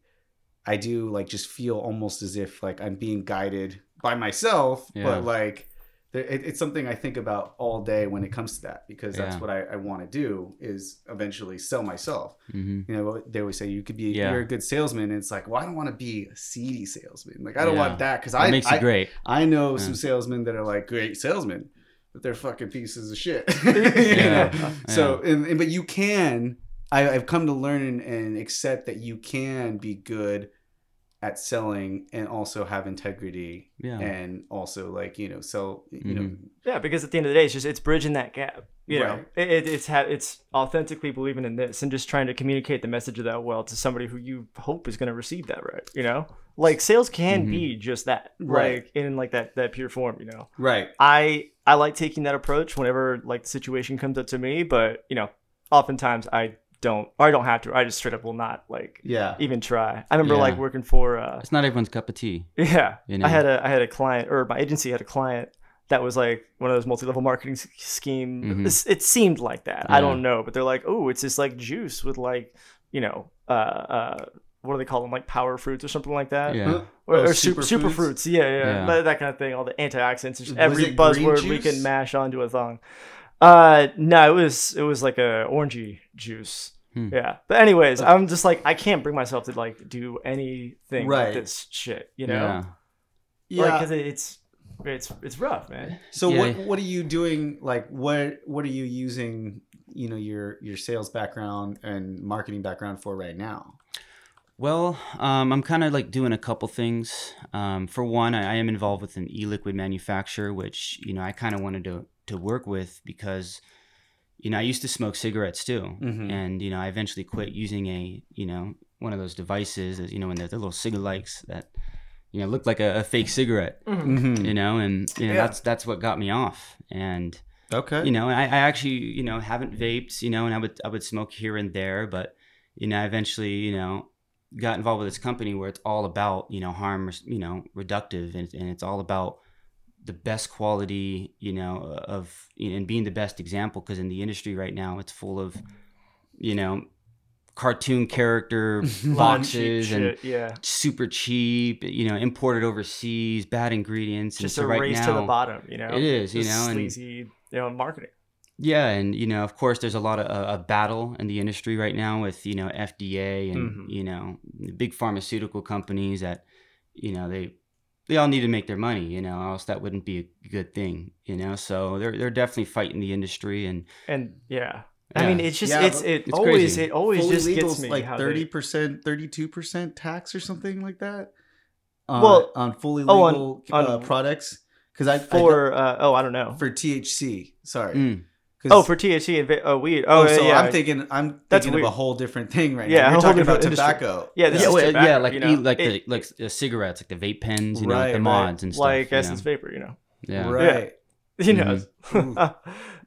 Speaker 3: i do like just feel almost as if like i'm being guided by myself
Speaker 7: Yeah.
Speaker 3: but like it, it's something i think about all day when it comes to that because that's
Speaker 7: Yeah.
Speaker 3: what i, I want to do is eventually sell myself
Speaker 7: hmm
Speaker 3: you know they always say you could be
Speaker 7: Yeah.
Speaker 3: you're a good salesman and it's like well i don't want to be a seedy salesman like i don't want that because i
Speaker 7: makes
Speaker 3: I,
Speaker 7: you great.
Speaker 3: I know some salesmen that are like great salesmen but they're fucking pieces of shit
Speaker 7: Yeah.
Speaker 3: So and, and but you can I, i've come to learn and accept that you can be good at selling and also have integrity
Speaker 7: Yeah.
Speaker 3: and also like you know sell you know
Speaker 7: Mhm.
Speaker 8: Yeah, because at the end of the day, it's just it's bridging that gap. You know,
Speaker 3: Right.
Speaker 8: it, it, it's ha- it's authentically believing in this and just trying to communicate the message of that well to somebody who you hope is going to receive that right. You know, like sales can
Speaker 7: Mhm.
Speaker 8: be just that,
Speaker 3: Right.
Speaker 8: like in like that that pure form. You know,
Speaker 3: right
Speaker 8: I I like taking that approach whenever like the situation comes up to me, but you know, oftentimes I don't or I don't have to. I just straight up will not like
Speaker 3: yeah
Speaker 8: even try. I remember
Speaker 7: Yeah.
Speaker 8: like working for uh
Speaker 7: It's not everyone's cup of tea.
Speaker 8: yeah.
Speaker 7: You know?
Speaker 8: I had a I had a client or my agency had a client that was like one of those multi-level marketing s- scheme.
Speaker 7: Mhm.
Speaker 8: It's- It seemed like that. I don't know, but they're like, "Oh, it's this like juice with like, you know, uh uh what do they call them? Like power fruits or something like that."
Speaker 7: Yeah.
Speaker 8: Or,
Speaker 3: Oh,
Speaker 8: or super, super
Speaker 3: superfoods?
Speaker 8: fruits, yeah, yeah,
Speaker 7: Yeah.
Speaker 8: That, that kind of thing. All the antioxidants, just
Speaker 3: Was
Speaker 8: every buzzword we can mash onto a thong. Uh, no, it was it was like a orangey juice.
Speaker 7: Hmm.
Speaker 8: Yeah, but anyways, I'm just like I can't bring myself to like do anything
Speaker 3: Right.
Speaker 8: with this shit, you know?
Speaker 7: Yeah.
Speaker 3: yeah
Speaker 8: because it's it's it's rough, man.
Speaker 3: So
Speaker 7: Yeah.
Speaker 3: what what are you doing? Like what what are you using? You know your your sales background and marketing background for right now.
Speaker 7: Well, um, I'm kind of like doing a couple things. Um, for one, I, I am involved with an e-liquid manufacturer, which you know I kind of wanted to to work with because you know I used to smoke cigarettes too,
Speaker 3: Mhm.
Speaker 7: and you know I eventually quit using a you know one of those devices, that, you know, when they're the little cigarette likes that you know look like a, a fake cigarette,
Speaker 3: Mm-hmm.
Speaker 7: you know, and you know
Speaker 8: Yeah.
Speaker 7: that's that's what got me off, and
Speaker 3: Okay.
Speaker 7: you know I, I actually you know haven't vaped you know and i would i would smoke here and there but you know i eventually you know got involved with this company where it's all about you know harm you know reductive and, and it's all about the best quality you know of and being the best example because in the industry right now it's full of you know cartoon character
Speaker 8: Lot of cheap
Speaker 7: boxes and
Speaker 8: shit, yeah,
Speaker 7: super cheap you know imported overseas bad ingredients and
Speaker 8: just
Speaker 7: so
Speaker 8: a
Speaker 7: right
Speaker 8: race
Speaker 7: now
Speaker 8: to the bottom, you know.
Speaker 7: it is, you know, and-
Speaker 8: sleazy, you know, marketing.
Speaker 7: Yeah, and you know, of course, there's a lot of uh, a battle in the industry right now with you know FDA and
Speaker 8: Mhm.
Speaker 7: you know big pharmaceutical companies that you know they they all need to make their money, you know, else that wouldn't be a good thing, you know. So they're they're definitely fighting the industry, and
Speaker 8: And yeah, I mean, it's just
Speaker 3: Yeah,
Speaker 8: it's it
Speaker 7: it's
Speaker 8: always
Speaker 7: crazy.
Speaker 8: it always
Speaker 3: Fully
Speaker 8: just
Speaker 3: legal's
Speaker 8: gets me
Speaker 3: like thirty percent, thirty two percent tax or something like that. On,
Speaker 8: Well,
Speaker 3: on fully
Speaker 8: oh, on-
Speaker 3: legal
Speaker 8: on-
Speaker 3: uh, products because I I
Speaker 8: for uh, oh I don't know.
Speaker 3: know- for THC. Sorry.
Speaker 7: Mm.
Speaker 3: 'Cause-
Speaker 8: Oh, for THC and va- oh, weed. Oh,
Speaker 3: oh, so
Speaker 8: yeah.
Speaker 3: I'm thinking I'm
Speaker 8: That's
Speaker 3: thinking of a whole different thing right
Speaker 8: Yeah,
Speaker 3: now. You're talking about
Speaker 8: different industry.
Speaker 3: tobacco.
Speaker 8: Yeah, this
Speaker 7: yeah,
Speaker 8: is
Speaker 7: well,
Speaker 8: tobacco,
Speaker 7: yeah, like
Speaker 8: you know?
Speaker 7: like
Speaker 8: It-
Speaker 7: the like uh, cigarettes, like the vape pens, you know,
Speaker 3: Right,
Speaker 7: the
Speaker 3: right.
Speaker 7: mods and stuff.
Speaker 8: like
Speaker 7: you
Speaker 8: essence
Speaker 7: know?
Speaker 8: vapor, you know.
Speaker 7: Yeah.
Speaker 3: Right.
Speaker 8: You know,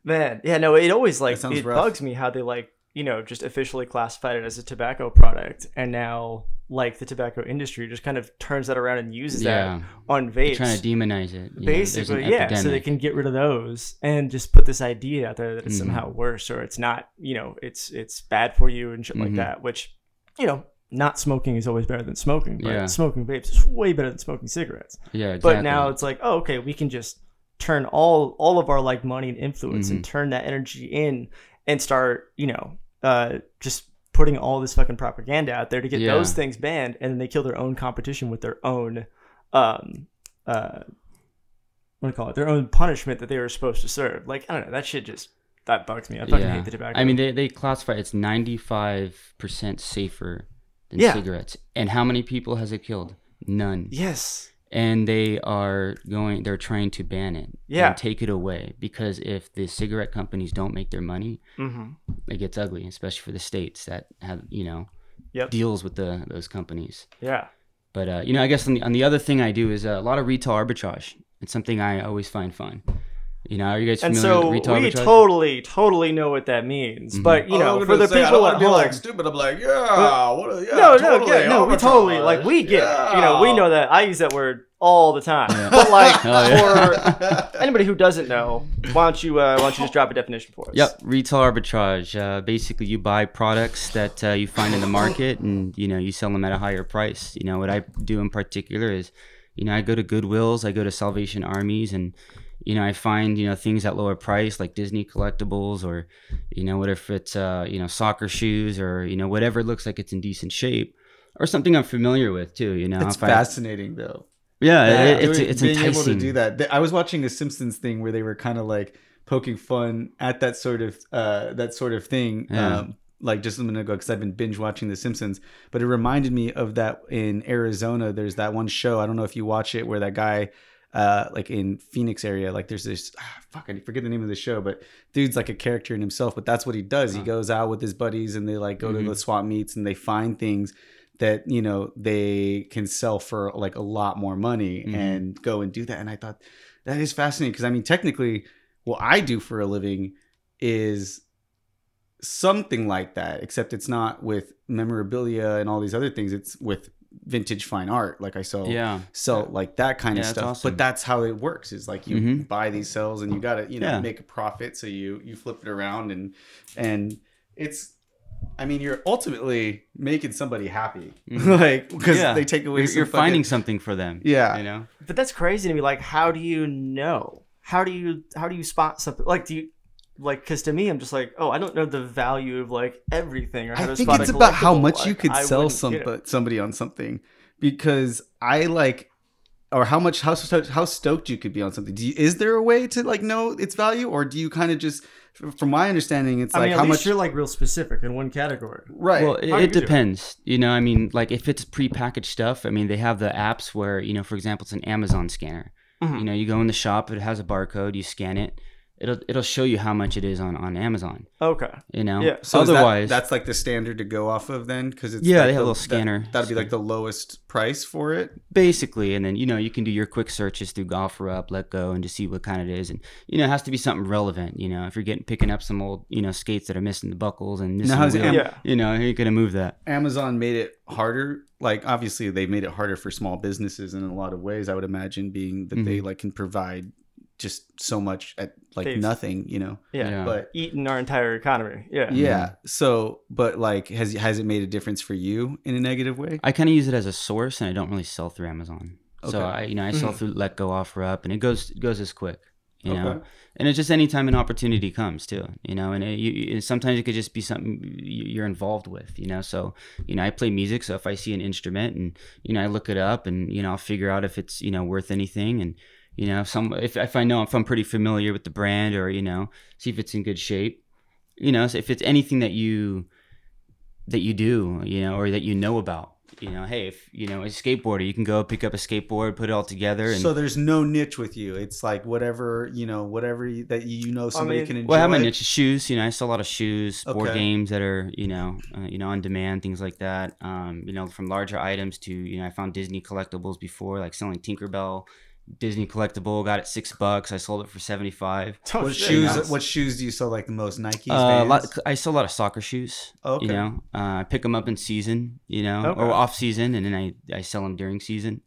Speaker 8: man. Yeah, no, it always like it
Speaker 3: rough.
Speaker 8: bugs me how they like you know just officially classified it as a tobacco product, and now like the tobacco industry just kind of turns that around and uses
Speaker 7: Yeah,
Speaker 8: that on
Speaker 7: They're
Speaker 8: vapes.
Speaker 7: trying to demonize it. you know,
Speaker 8: Basically, yeah, so they can get rid of those and just put this idea out there that it's
Speaker 7: Mhm.
Speaker 8: somehow worse or it's not, you know, it's it's bad for you and shit like
Speaker 7: Mhm.
Speaker 8: that. Which, you know, not smoking is always better than smoking, but
Speaker 7: Yeah.
Speaker 8: smoking vapes is way better than smoking cigarettes.
Speaker 7: Yeah, exactly.
Speaker 8: But now it's like, oh, okay, we can just turn all all of our like money and influence and turn that energy in and start, you know, uh, just putting all this fucking propaganda out there to get
Speaker 7: Yeah.
Speaker 8: those things banned, and then they kill their own competition with their own, um, uh, what do you call it? Their own punishment that they were supposed to serve. Like I don't know, that shit just that bugs me. I fucking hate the tobacco.
Speaker 7: I mean, they, they classify it's 95% safer than
Speaker 8: Yeah.
Speaker 7: cigarettes. And how many people has it killed? None.
Speaker 8: yes,
Speaker 7: And they are going, they're trying to ban it.
Speaker 8: Yeah.
Speaker 7: And take it away. Because if the cigarette companies don't make their money,
Speaker 8: mm-hmm.
Speaker 7: it gets ugly, especially for the states that have, you know,
Speaker 8: Yep.
Speaker 7: deals with the those companies.
Speaker 8: yeah,
Speaker 7: But, uh, you know, I guess on the, on the other thing I do is uh, a lot of retail arbitrage. It's something I always find fun. You know, are you guys familiar
Speaker 8: so
Speaker 7: with retail arbitrage?
Speaker 8: we
Speaker 7: arbitrage?
Speaker 8: totally, totally know what that means.
Speaker 7: Mhm.
Speaker 8: But you know, for the people at home, like
Speaker 3: stupid. I'm like, yeah, what a- yeah,
Speaker 8: no, no, yeah, no, we totally like we get it. You know, we know that. I use that word all the time.
Speaker 7: Yeah.
Speaker 8: But like
Speaker 7: Oh, yeah.
Speaker 8: for anybody who doesn't know, why don't you uh, why don't you just drop a definition for us?
Speaker 7: Yep, retail arbitrage. Uh, basically, you buy products that uh, you find in the market, and you know you sell them at a higher price. You know what I do in particular is, you know, I go to Goodwills, I go to Salvation Armies, and you know I find you know things at lower price like Disney collectibles, or you know what if it's uh, you know soccer shoes, or you know whatever looks like it's in decent shape, or something I'm familiar with too. You know,
Speaker 3: It's
Speaker 7: if I-
Speaker 3: fascinating though.
Speaker 7: yeah, it- it's it's
Speaker 3: being
Speaker 7: enticing.
Speaker 3: able to do that. I was watching a Simpsons thing where they were kind of like poking fun at that sort of uh, that sort of thing.
Speaker 7: Yeah.
Speaker 3: Um, like just a minute ago, because I've been binge watching The Simpsons, but it reminded me of that in Arizona. There's that one show. I don't know if you watch it, where that guy, uh, like in Phoenix area, like there's this ah, fuck, I forget the name of the show, but dude's like a character in himself. But that's what he does. He goes out with his buddies and they like go
Speaker 7: Mhm.
Speaker 3: to the swap meets and they find things that you know they can sell for like a lot more money
Speaker 7: Mhm.
Speaker 3: and go and do that and i thought that is fascinating because i mean technically what i do for a living is something like that except it's not with memorabilia and all these other things it's with vintage fine art like i sell
Speaker 7: yeah,
Speaker 3: sell like that kind
Speaker 7: Yeah,
Speaker 3: of stuff
Speaker 7: awesome.
Speaker 3: but that's how it works is like you
Speaker 7: Mhm.
Speaker 3: buy these cells and you gotta you know
Speaker 7: Yeah.
Speaker 3: make a profit so you you flip it around and and it's i mean you're ultimately making somebody happy
Speaker 7: Mhm.
Speaker 3: like because
Speaker 7: Yeah.
Speaker 3: they take away
Speaker 7: you're,
Speaker 3: some
Speaker 7: you're finding something for them.
Speaker 3: Yeah.
Speaker 7: you know.
Speaker 8: But that's crazy to me. Like, how do you know? How do you how do you spot something? Like, do you like? Because to me, I'm just like, oh, I don't know the value of like everything or how
Speaker 3: I
Speaker 8: to
Speaker 3: think
Speaker 8: spot
Speaker 3: it's about how
Speaker 8: collectible.
Speaker 3: much you could
Speaker 8: I
Speaker 3: sell some,
Speaker 8: get it.
Speaker 3: somebody on something because I like or how much how how stoked you could be on something. Do you, is there a way to like know its value or do you kind of just from my understanding it's
Speaker 8: I
Speaker 3: like
Speaker 8: mean, at
Speaker 3: how
Speaker 8: least
Speaker 3: much
Speaker 8: you're like real specific in one category.
Speaker 3: right
Speaker 7: Well, it, it
Speaker 8: you do it?
Speaker 7: depends. You know, I mean, like if it's prepackaged stuff, I mean, they have the apps where, you know, for example, it's an Amazon scanner.
Speaker 8: Mhm.
Speaker 7: You know, you go in the shop, it has a barcode, you scan it, it'll it'll show you how much it is on on Amazon.
Speaker 8: Okay.
Speaker 7: You know,
Speaker 8: Yeah.
Speaker 3: so is that-
Speaker 7: otherwise,
Speaker 3: that's like the standard to go off of then because it's
Speaker 7: Yeah,
Speaker 3: like
Speaker 7: they have a little scanner.
Speaker 3: that, that'd be like the lowest price for it
Speaker 7: basically, and then you know you can do your quick searches through OfferUp, Let Go, and just see what kind it is, and you know it has to be something relevant. You know, if you're getting picking up some old you know skates that are missing the buckles and missing
Speaker 3: how's
Speaker 7: the
Speaker 3: it-
Speaker 7: wheel,
Speaker 8: Yeah.
Speaker 7: you know, you're gonna move that.
Speaker 3: Amazon made it harder. Like obviously they made it harder for small businesses in a lot of ways. I would imagine being that they
Speaker 7: Mhm.
Speaker 3: like can provide just so much at like
Speaker 8: They've-
Speaker 3: nothing, you know.
Speaker 8: Yeah.
Speaker 7: Yeah.
Speaker 3: But
Speaker 8: Eating our entire economy. Yeah.
Speaker 3: yeah, so but like has has it made a difference for you in a negative way?
Speaker 7: I kind of use it as a source, and I don't really sell through Amazon.
Speaker 3: Okay.
Speaker 7: So I, you know, I sell
Speaker 8: Mhm.
Speaker 7: through Letgo, Offer Up, and it goes it goes as quick. You know, and it's just anytime an opportunity comes too. You know, and it, you, you- sometimes it could just be something you're involved with. You know, so you know, I play music, so if I see an instrument and you know, I look it up and you know, I'll figure out if it's you know worth anything and. You know, if some if, if I know if I'm pretty familiar with the brand or you know, see if it's in good shape. You know, so if it's anything that you that you do, you know, or that you know about. You know, hey, if you know a skateboarder, you can go pick up a skateboard, put it all together, and
Speaker 3: So there's no niche with you. It's like whatever you know, whatever you, that you know somebody
Speaker 8: mean-
Speaker 3: can enjoy.
Speaker 7: Well, I have my niche shoes. You know, I sell a lot of shoes, sport
Speaker 3: Okay.
Speaker 7: games that are you know, uh, you know, on demand, things like that. Um, you know, from larger items to you know, I found Disney collectibles before, like selling Tinkerbell, Disney collectible, got it six bucks. I sold it for seventy five.
Speaker 8: Oh,
Speaker 3: What
Speaker 8: shit.
Speaker 3: shoes?
Speaker 7: nice.
Speaker 3: What shoes do you sell like the most? Nikes.
Speaker 7: Uh, a lot, I sell a lot of soccer shoes.
Speaker 3: Okay.
Speaker 7: You know, uh, I pick them up in season, you know,
Speaker 8: Okay.
Speaker 7: or off season, and then I I sell them during season.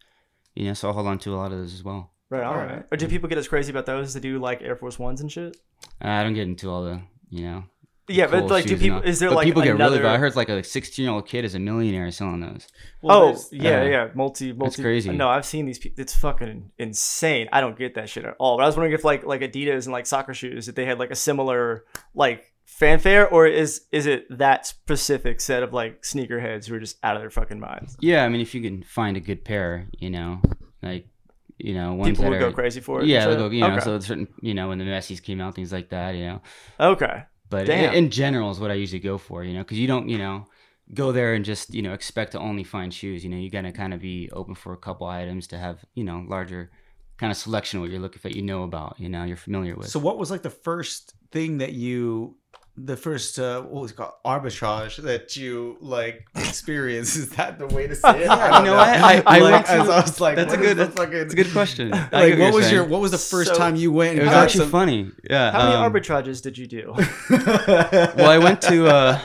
Speaker 7: You know, so I hold on to a lot of those as well.
Speaker 8: Right. All
Speaker 3: Alright.
Speaker 8: right. Or do people get as crazy about those They do like Air Force Ones and shit?
Speaker 7: Uh, I don't get into all the you know
Speaker 8: Yeah, but like, do people? Is there
Speaker 7: But
Speaker 8: like
Speaker 7: people
Speaker 8: another?
Speaker 7: get really bad. I heard like a 16 year old kid is a millionaire selling those.
Speaker 3: Well,
Speaker 8: oh
Speaker 3: there's-
Speaker 8: yeah,
Speaker 7: uh,
Speaker 8: yeah, multi, multi.
Speaker 7: That's crazy.
Speaker 8: No, I've seen these people. It's fucking insane. I don't get that shit at all. But I was wondering if like like Adidas and like soccer shoes, if they had like a similar like fanfare, or is is it that specific set of like sneakerheads who are just out of their fucking minds?
Speaker 7: Yeah, I mean, if you can find a good pair, you know, like you know, ones
Speaker 8: People
Speaker 7: that
Speaker 8: would
Speaker 7: are,
Speaker 8: go crazy for it.
Speaker 7: Yeah, they'll go, you know,
Speaker 8: okay.
Speaker 7: so certain, you know, when the Messi's came out, things like that, you know.
Speaker 8: okay.
Speaker 7: But in, in general is what I usually go for, you know, because you don't, you know, go there and just, you know, expect to only find shoes. You know, you gotta kind of be open for a couple items to have, you know, larger kind of selection of what you're looking for, you know about, you know, you're familiar with.
Speaker 3: So what was like the first thing that you the first uh what was it called arbitrage that you like experienced? Is that the way to say it?
Speaker 7: Yeah, you know, I- I- I
Speaker 3: like,
Speaker 7: went to-
Speaker 3: as I was like,
Speaker 7: that's a good-
Speaker 3: is
Speaker 7: that's-
Speaker 3: fucking
Speaker 7: It's a good question.
Speaker 3: Like
Speaker 7: what
Speaker 3: what
Speaker 7: you're
Speaker 3: was your what was the first
Speaker 8: So-
Speaker 3: time you went
Speaker 7: It was
Speaker 3: got
Speaker 7: actually
Speaker 3: some-
Speaker 7: funny. Yeah.
Speaker 8: How many
Speaker 7: um,
Speaker 8: arbitrages did you do?
Speaker 7: well, I went to uh,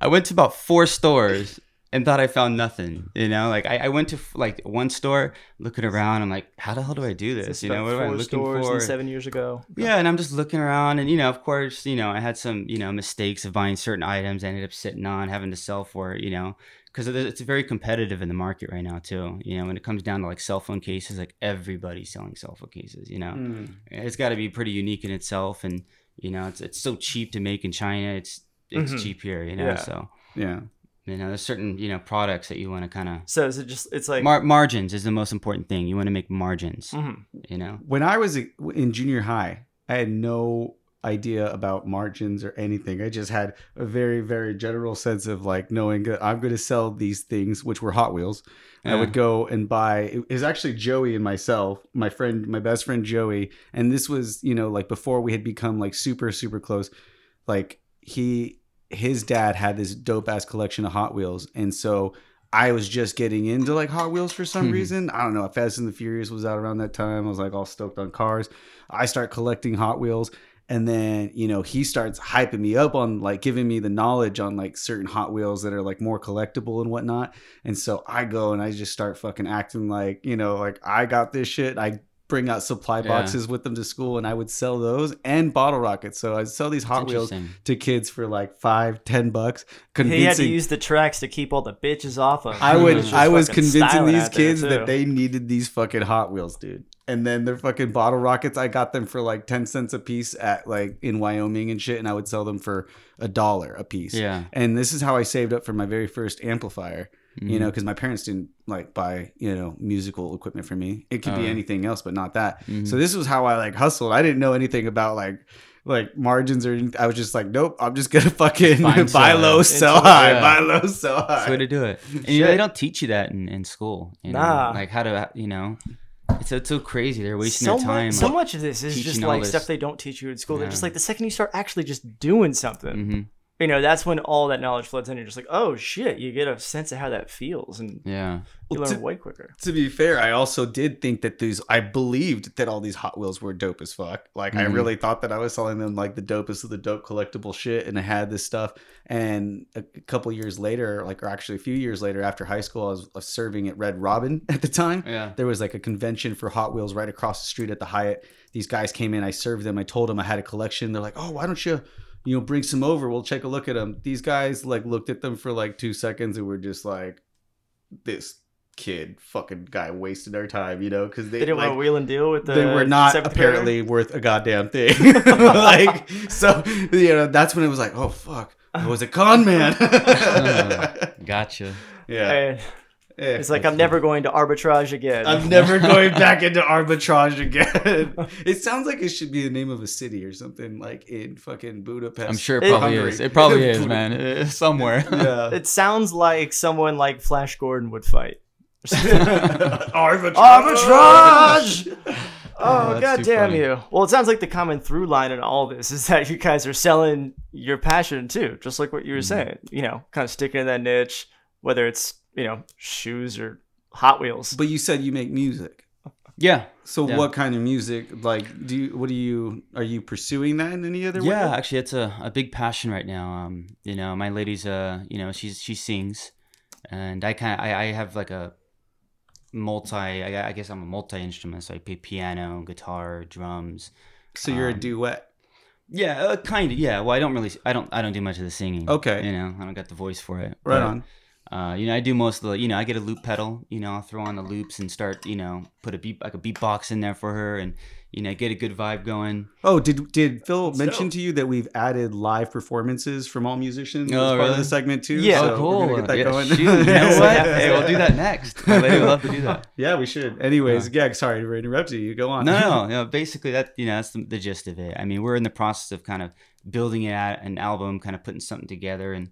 Speaker 7: I went to about four stores and thought I found nothing. You know, like I, I went to like one store, looking around. I'm like, how the hell do I do this? You know, what am I looking
Speaker 8: stores
Speaker 7: for?
Speaker 8: seven years ago.
Speaker 7: Yeah, and I'm just looking around, and you know, of course, you know, I had some, you know, mistakes of buying certain items. I ended up sitting on, having to sell for it, you know, because it's very competitive in the market right now too. You know, when it comes down to like cell phone cases, like everybody's selling cell phone cases. You know,
Speaker 3: Mm.
Speaker 7: it's got to be pretty unique in itself, and you know, it's it's so cheap to make in China. It's it's
Speaker 8: Mhm.
Speaker 7: cheap here, you know.
Speaker 8: Yeah.
Speaker 7: So
Speaker 3: Yeah.
Speaker 7: You know, there's certain you know products that you want to kind of
Speaker 8: So is it just? It's like.
Speaker 7: Mar- margins is the most important thing. You want to make margins.
Speaker 8: Mhm.
Speaker 7: You know.
Speaker 3: When I was in junior high, I had no idea about margins or anything. I just had a very, very general sense of like knowing that I'm going to sell these things, which were Hot Wheels. I would go and buy. It was actually Joey and myself, my friend, my best friend Joey, and this was you know like before we had become like super, super close. Like he, his dad had this dope ass collection of Hot Wheels, and so I was just getting into like Hot Wheels for some
Speaker 7: Mhm.
Speaker 3: reason. I don't know. Fast and the Furious was out around that time. I was like all stoked on cars. I start collecting Hot Wheels. And then, you know, he starts hyping me up on like giving me the knowledge on like certain Hot Wheels that are like more collectible and whatnot. And so I go and I just start fucking acting like, you know, like I got this shit. I bring out supply
Speaker 7: Yeah.
Speaker 3: boxes with them to school and I would sell those and bottle rockets. So I'd sell these
Speaker 7: It's
Speaker 3: Hot Wheels to kids for like five, ten bucks.
Speaker 8: He had to use the tracks to keep all the bitches off of.
Speaker 3: I would I was convincing these kids that they needed these fucking Hot Wheels, dude. And then their fucking bottle rockets, I got them for like 10 cents a piece at like in Wyoming and shit, and I would sell them for a dollar a piece.
Speaker 7: Yeah.
Speaker 3: And this is how I saved up for my very first amplifier, you know, because my parents didn't like buy, you know, musical equipment for me. It could be
Speaker 7: Oh.
Speaker 3: anything else, but not that.
Speaker 7: Mhm.
Speaker 3: So this was how I like hustled. I didn't know anything about like like margins or anything. I was just like, nope, I'm just gonna fucking
Speaker 7: Find
Speaker 3: buy
Speaker 7: some.
Speaker 3: low, sell
Speaker 7: Into
Speaker 3: high,
Speaker 7: yeah.
Speaker 3: buy low, sell high.
Speaker 7: That's the way to do it. And you know, they don't teach you that in, in school. You know?
Speaker 8: Nah.
Speaker 7: Like how to, you know, it's, it's so crazy. They're wasting
Speaker 8: so
Speaker 7: their time.
Speaker 8: Much, so much of this is just like stuff they don't teach you in school. They're just like the second you start actually just doing something,
Speaker 7: hmm
Speaker 8: you know, that's when all that knowledge floods in. You're just like, oh shit, you get a sense of how that feels, and
Speaker 7: Yeah.
Speaker 8: you
Speaker 3: Well,
Speaker 8: learn
Speaker 3: to-
Speaker 8: way quicker.
Speaker 3: to be fair, I also did think that these. I believed that all these Hot Wheels were dope as fuck. Like I
Speaker 7: Mhm.
Speaker 3: really thought that I was selling them like the dopest of the dope collectible shit, and I had this stuff. And a couple years later, like or actually a few years later, after high school, I was, I was serving at Red Robin at the time.
Speaker 7: Yeah.
Speaker 3: There was like a convention for Hot Wheels right across the street at the Hyatt. These guys came in. I served them. I told them I had a collection. They're like, "Oh, why don't you?" You know, bring some over. We'll take a look at them. These guys like looked at them for like two seconds and were just like, "This kid, fucking guy, wasted our time." You know, because they,
Speaker 8: They didn't
Speaker 3: like,
Speaker 8: want to wheel and deal with the.
Speaker 3: they were not
Speaker 8: seventh grader?
Speaker 3: apparently worth a goddamn thing. like, so you know, that's when it was like, "Oh fuck, I was a con man."
Speaker 7: Gotcha.
Speaker 3: yeah,
Speaker 8: And
Speaker 3: Yeah.
Speaker 8: it's like I'm never going to arbitrage again.
Speaker 3: I'm never going back into arbitrage again. it sounds like it should be the name of a city or something like in fucking Budapest.
Speaker 7: I'm sure it
Speaker 8: It-
Speaker 7: probably
Speaker 3: Hungary.
Speaker 7: is. It probably is, man. Uh, Somewhere.
Speaker 3: Yeah.
Speaker 8: It sounds like someone like Flash Gordon would fight.
Speaker 3: arbitrage.
Speaker 8: Arbitrage!
Speaker 7: Oh,
Speaker 8: Oh, god damn
Speaker 7: funny.
Speaker 8: you. Well, it sounds like the common through line in all this is that you guys are selling your passion too, just like what you were
Speaker 7: Mhm.
Speaker 8: saying. You know, kind of sticking in that niche, whether it's, you know, shoes or Hot Wheels.
Speaker 3: But you said you make music.
Speaker 7: Yeah.
Speaker 3: So
Speaker 7: Yeah.
Speaker 3: what kind of music? Like, do you? What do you? Are you pursuing that in any other way?
Speaker 7: Yeah, actually, it's a, a big passion right now. Um, you know, my lady's uh, you know, she's she sings, and I kind of I, I have like a multi. I, I guess I'm a multi instrument. So I play piano, guitar, drums.
Speaker 3: So you're a
Speaker 7: Um,
Speaker 3: duet.
Speaker 7: Yeah, uh, kind of. Yeah. Well, I don't really. I don't. I don't do much of the singing.
Speaker 3: Okay.
Speaker 7: You know, I don't got the voice for it.
Speaker 3: Right
Speaker 7: but,
Speaker 3: on.
Speaker 7: Uh, you know, I do most of the. You know, I get a loop pedal. You know, I'll throw on the loops and start. You know, put a beat like a beatbox in there for her, and you know, get a good vibe going.
Speaker 3: Oh, did did Phil
Speaker 4: Let's
Speaker 3: mention to you that we've added live performances from all musicians as
Speaker 7: Oh,
Speaker 3: part of the segment too?
Speaker 8: Yeah.
Speaker 3: So
Speaker 7: oh, cool.
Speaker 3: We're gonna get that
Speaker 7: Yeah,
Speaker 3: going.
Speaker 7: shoot, you know what? hey, we'll do that next. My lady would love to do that.
Speaker 3: Yeah, we should. Anyways, yeah. sorry to interrupt you. You go on.
Speaker 7: No, no, no. Basically, that you know, that's the, the gist of it. I mean, we're in the process of kind of building it out, an album, kind of putting something together, and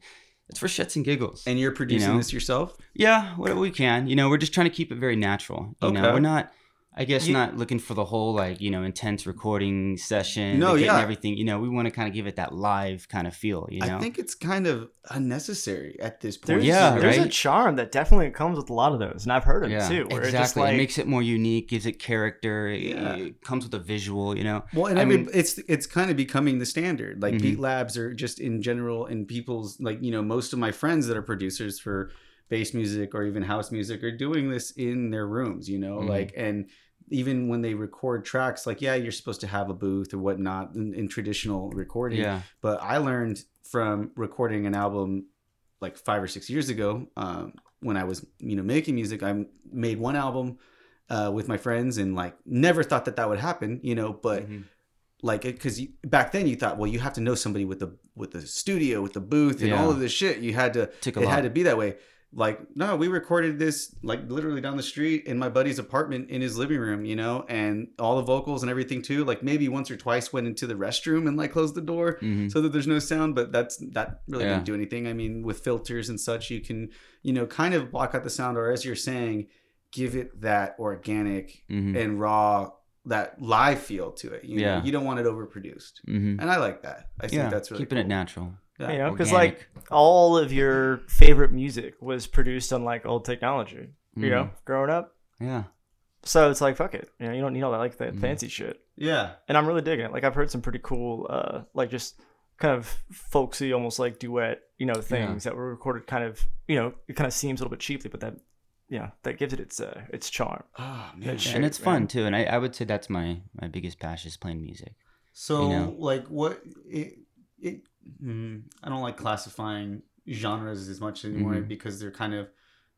Speaker 7: it's for shits and giggles.
Speaker 3: And you're producing
Speaker 7: know?
Speaker 3: this yourself?
Speaker 7: Yeah, we, we can. You know, we're just trying to keep it very natural. You know,
Speaker 3: Okay.
Speaker 7: we're not. I guess
Speaker 8: You-
Speaker 7: not looking for the whole like you know intense recording session.
Speaker 3: No, yeah.
Speaker 7: everything. You know, we want to kind of give it that live kind of feel. You know,
Speaker 3: I think it's kind of unnecessary at this point.
Speaker 8: There's,
Speaker 7: Yeah,
Speaker 8: there's a charm that definitely comes with a lot of those, and I've heard them
Speaker 7: yeah,
Speaker 8: too. Where
Speaker 7: exactly.
Speaker 8: it's just like
Speaker 7: it makes it more unique, gives it character. It,
Speaker 3: Yeah.
Speaker 7: it comes with a visual. You know,
Speaker 3: Well, and
Speaker 7: I
Speaker 3: every,
Speaker 7: mean-
Speaker 3: it's it's kind of becoming the standard. Like
Speaker 7: Mhm.
Speaker 3: beat labs are just in general, and people's like you know most of my friends that are producers for bass music or even house music are doing this in their rooms. You know,
Speaker 7: Mhm.
Speaker 3: like and even when they record tracks, like yeah, you're supposed to have a booth or whatnot in, in traditional recording.
Speaker 7: yeah,
Speaker 3: But I learned from recording an album like five or six years ago um, when I was you know making music. I made one album. Uh, with my friends and like never thought that that would happen you know but
Speaker 7: Mhm.
Speaker 3: like because back then you thought well you have to know somebody with the with the studio with the booth and
Speaker 7: Yeah.
Speaker 3: all of this shit you had to
Speaker 7: Took a
Speaker 3: it
Speaker 7: lot.
Speaker 3: had to be that way like no we recorded this like literally down the street in my buddy's apartment in his living room you know and all the vocals and everything too like maybe once or twice went into the restroom and like closed the door
Speaker 7: Mhm.
Speaker 3: so that there's no sound but that's that really
Speaker 7: Yeah.
Speaker 3: didn't do anything i mean with filters and such you can you know kind of block out the sound or as you're saying give it that organic
Speaker 7: Mhm.
Speaker 3: and raw that live feel to it you
Speaker 7: Yeah.
Speaker 3: know you don't want it overproduced
Speaker 7: Mhm.
Speaker 3: and i like that i think that's really
Speaker 7: keeping
Speaker 3: cool.
Speaker 7: it natural.
Speaker 3: Yeah.
Speaker 8: you know, because like all of your favorite music was produced on like old technology. You know, growing up.
Speaker 7: Yeah.
Speaker 8: So it's like fuck it. You know, you don't need all that like that
Speaker 7: Mhm.
Speaker 8: fancy shit.
Speaker 3: yeah
Speaker 8: And I'm really digging it. Like I've heard some pretty cool, uh, like just kind of folksy, almost like duet, you know, things that were recorded kind of, you know, it kind of seems a little bit cheaply, but that, yeah, that gives it its uh, its charm.
Speaker 3: oh man
Speaker 8: That shit.
Speaker 7: and it's
Speaker 8: man.
Speaker 7: fun too. And I, I would say that's my my biggest passion is playing music.
Speaker 3: So,
Speaker 7: you know?
Speaker 3: like, what it, it mm, I don't like classifying genres as much anymore
Speaker 7: Mhm.
Speaker 3: because they're kind of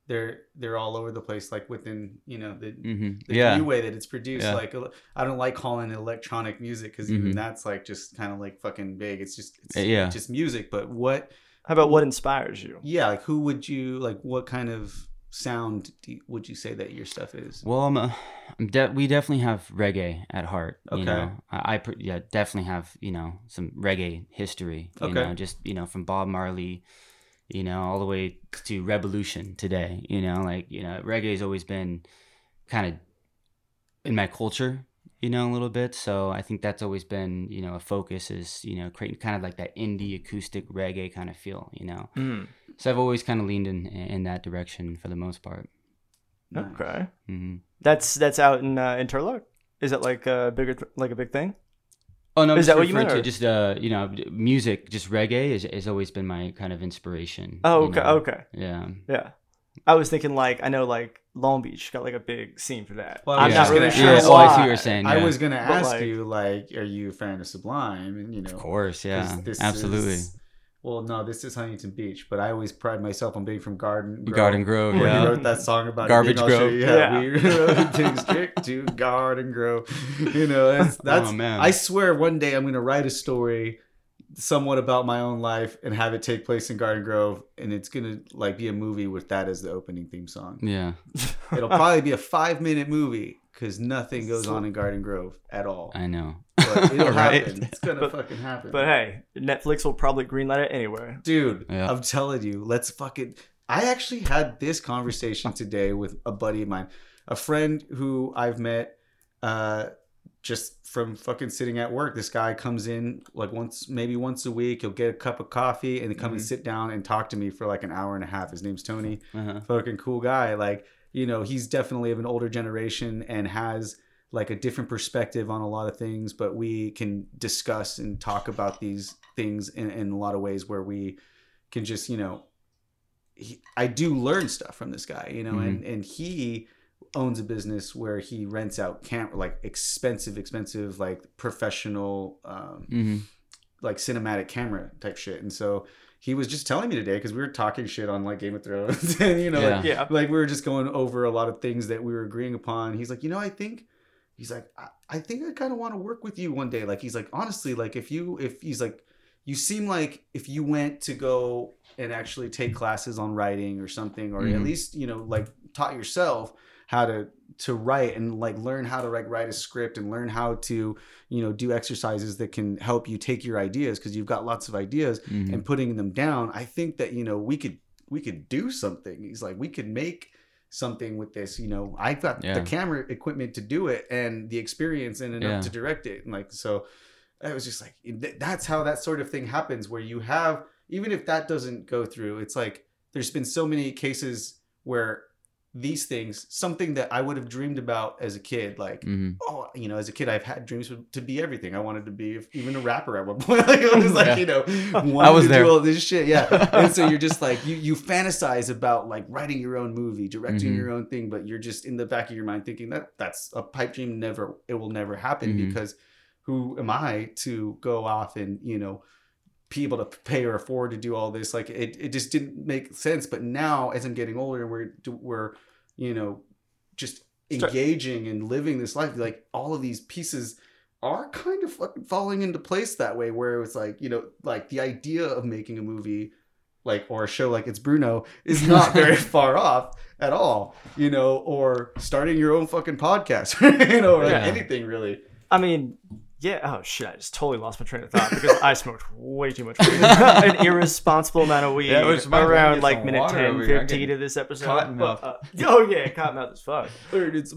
Speaker 3: they're they're all over the place. Like within you know the
Speaker 7: hmm
Speaker 3: the
Speaker 7: Yeah.
Speaker 3: new way that it's produced.
Speaker 7: Yeah.
Speaker 3: Like I don't like calling it electronic music because even
Speaker 7: Mhm.
Speaker 3: that's like just kind of like fucking big. It's just it's
Speaker 7: Uh, yeah.
Speaker 3: just music. But what?
Speaker 8: How about what inspires you?
Speaker 3: Yeah, like who would you like? What kind of sound do you, would you say that your stuff is?
Speaker 7: Well, I'm, a, I'm de- we definitely have reggae at heart. You
Speaker 3: Okay.
Speaker 7: know, I, I pr- yeah definitely have you know some reggae history. You
Speaker 3: Okay.
Speaker 7: know, just you know from Bob Marley, you know, all the way to Rebelution today. You know, like you know, reggae has always been kind of in my culture. You know, a little bit. So I think that's always been you know a focus is you know creating kind of like that indie acoustic reggae kind of feel. You know,
Speaker 8: Mm.
Speaker 7: So I've always kind of leaned in in that direction for the most part.
Speaker 3: Nice.
Speaker 8: Okay,
Speaker 7: hmm
Speaker 8: that's that's out in uh, in Turlock. Is that like a bigger like a big thing?
Speaker 7: Oh no,
Speaker 8: Is that what you
Speaker 7: referring
Speaker 8: meant,
Speaker 7: to
Speaker 8: or-
Speaker 7: just uh, you know, music, just reggae has, has always been my kind of inspiration.
Speaker 8: Oh,
Speaker 7: you
Speaker 8: okay,
Speaker 7: know?
Speaker 8: okay,
Speaker 7: Yeah.
Speaker 8: yeah. I was thinking like I know like Long Beach got like a big scene for that.
Speaker 3: Well, I
Speaker 8: I'm
Speaker 3: was
Speaker 8: not
Speaker 3: just
Speaker 8: really
Speaker 3: gonna
Speaker 8: sure
Speaker 3: ask-
Speaker 7: Yeah, oh,
Speaker 8: why.
Speaker 7: I see what you're saying.
Speaker 3: I was gonna ask
Speaker 8: like-
Speaker 3: you like, are you a fan of Sublime? And you know,
Speaker 7: Of course, yeah.
Speaker 3: this
Speaker 7: Absolutely.
Speaker 3: is- well, no, this is Huntington Beach, but I always pride myself on being from Garden Grove.
Speaker 7: Garden Grove,
Speaker 3: When
Speaker 7: yeah.
Speaker 3: he wrote that song about
Speaker 7: Garbage
Speaker 3: being all
Speaker 7: Grove.
Speaker 3: shit, Yeah,
Speaker 8: Yeah.
Speaker 3: we wrote things strict to Garden Grove. You know, that's, that's
Speaker 7: Oh, man.
Speaker 3: I swear, one day I'm gonna write a story somewhat about my own life and have it take place in Garden Grove, and it's gonna like be a movie with that as the opening theme song.
Speaker 7: Yeah.
Speaker 3: It'll probably be a five minute movie because nothing goes on in Garden Grove at all.
Speaker 7: I know.
Speaker 3: But it'll
Speaker 7: Right?
Speaker 3: happen. It's gonna
Speaker 8: But-
Speaker 3: fucking happen.
Speaker 8: But hey, Netflix will probably greenlight it anyway.
Speaker 3: dude
Speaker 7: Yeah.
Speaker 3: i'm telling you let's fucking i actually had this conversation today with a buddy of mine a friend who i've met uh just from fucking sitting at work this guy comes in like once maybe once a week he'll get a cup of coffee and come and
Speaker 7: Mhm.
Speaker 3: sit down and talk to me for like an hour and a half his name's tony
Speaker 7: Uh-huh.
Speaker 3: fucking cool guy. Like, you know, he's definitely of an older generation and has like a different perspective on a lot of things, but we can discuss and talk about these things in, in a lot of ways where we can just, you know, he, I do learn stuff from this guy, you know, and, and he owns a business where he rents out camp like expensive, expensive, like professional, um,
Speaker 7: hmm
Speaker 3: like cinematic camera type shit. And so he was just telling me today because we were talking shit on like Game of Thrones, and you know, like
Speaker 8: Yeah.
Speaker 3: like we were just going over a lot of things that we were agreeing upon. He's like, you know, I think he's like, I, I think I kind of want to work with you one day. Like he's like, honestly, like if you if he's like, you seem like if you went to go and actually take classes on writing or something, or at
Speaker 7: Mhm.
Speaker 3: least you know like taught yourself how to to write and like learn how to like write a script and learn how to you know do exercises that can help you take your ideas because you've got lots of ideas
Speaker 7: Mhm.
Speaker 3: and putting them down i think that you know we could we could do something he's like we could make something with this you know i've got
Speaker 7: Yeah.
Speaker 3: the camera equipment to do it and the experience and enough
Speaker 7: Yeah.
Speaker 3: to direct it and like so i was just like that's how that sort of thing happens where you have even if that doesn't go through it's like there's been so many cases where these things something that i would have dreamed about as a kid like
Speaker 7: Mhm.
Speaker 3: oh, you know, as a kid, I've had dreams to be everything. I wanted to be even a rapper at one point. like I was like,
Speaker 7: Yeah.
Speaker 3: you know, wanted
Speaker 7: was
Speaker 3: to
Speaker 7: there.
Speaker 3: do all this shit. Yeah. and so you're just like, you, you fantasize about like writing your own movie, directing
Speaker 7: Mhm.
Speaker 3: your own thing, but you're just in the back of your mind thinking that that's a pipe dream. Never, it will never happen
Speaker 7: Mhm.
Speaker 3: because who am I to go off and, you know, be able to pay or afford to do all this? Like it, it just didn't make sense. But now as I'm getting older we're, we're, you know, just engaging and living this life like all of these pieces are kind of fucking falling into place that way where it's like you know like the idea of making a movie like or a show like it's bruno is not very far off at all you know or starting your own fucking podcast you know or like
Speaker 7: Yeah.
Speaker 3: anything really
Speaker 8: I mean, yeah. Oh shit! I just totally lost my train of thought because I smoked way too much weed. An irresponsible amount of weed
Speaker 7: Yeah, reminds
Speaker 8: around like minute
Speaker 7: water
Speaker 8: 10,
Speaker 7: over here. I'm
Speaker 8: 15
Speaker 7: getting
Speaker 8: of this episode.
Speaker 7: cotton mouth.
Speaker 8: uh, oh yeah, cotton mouth as fuck.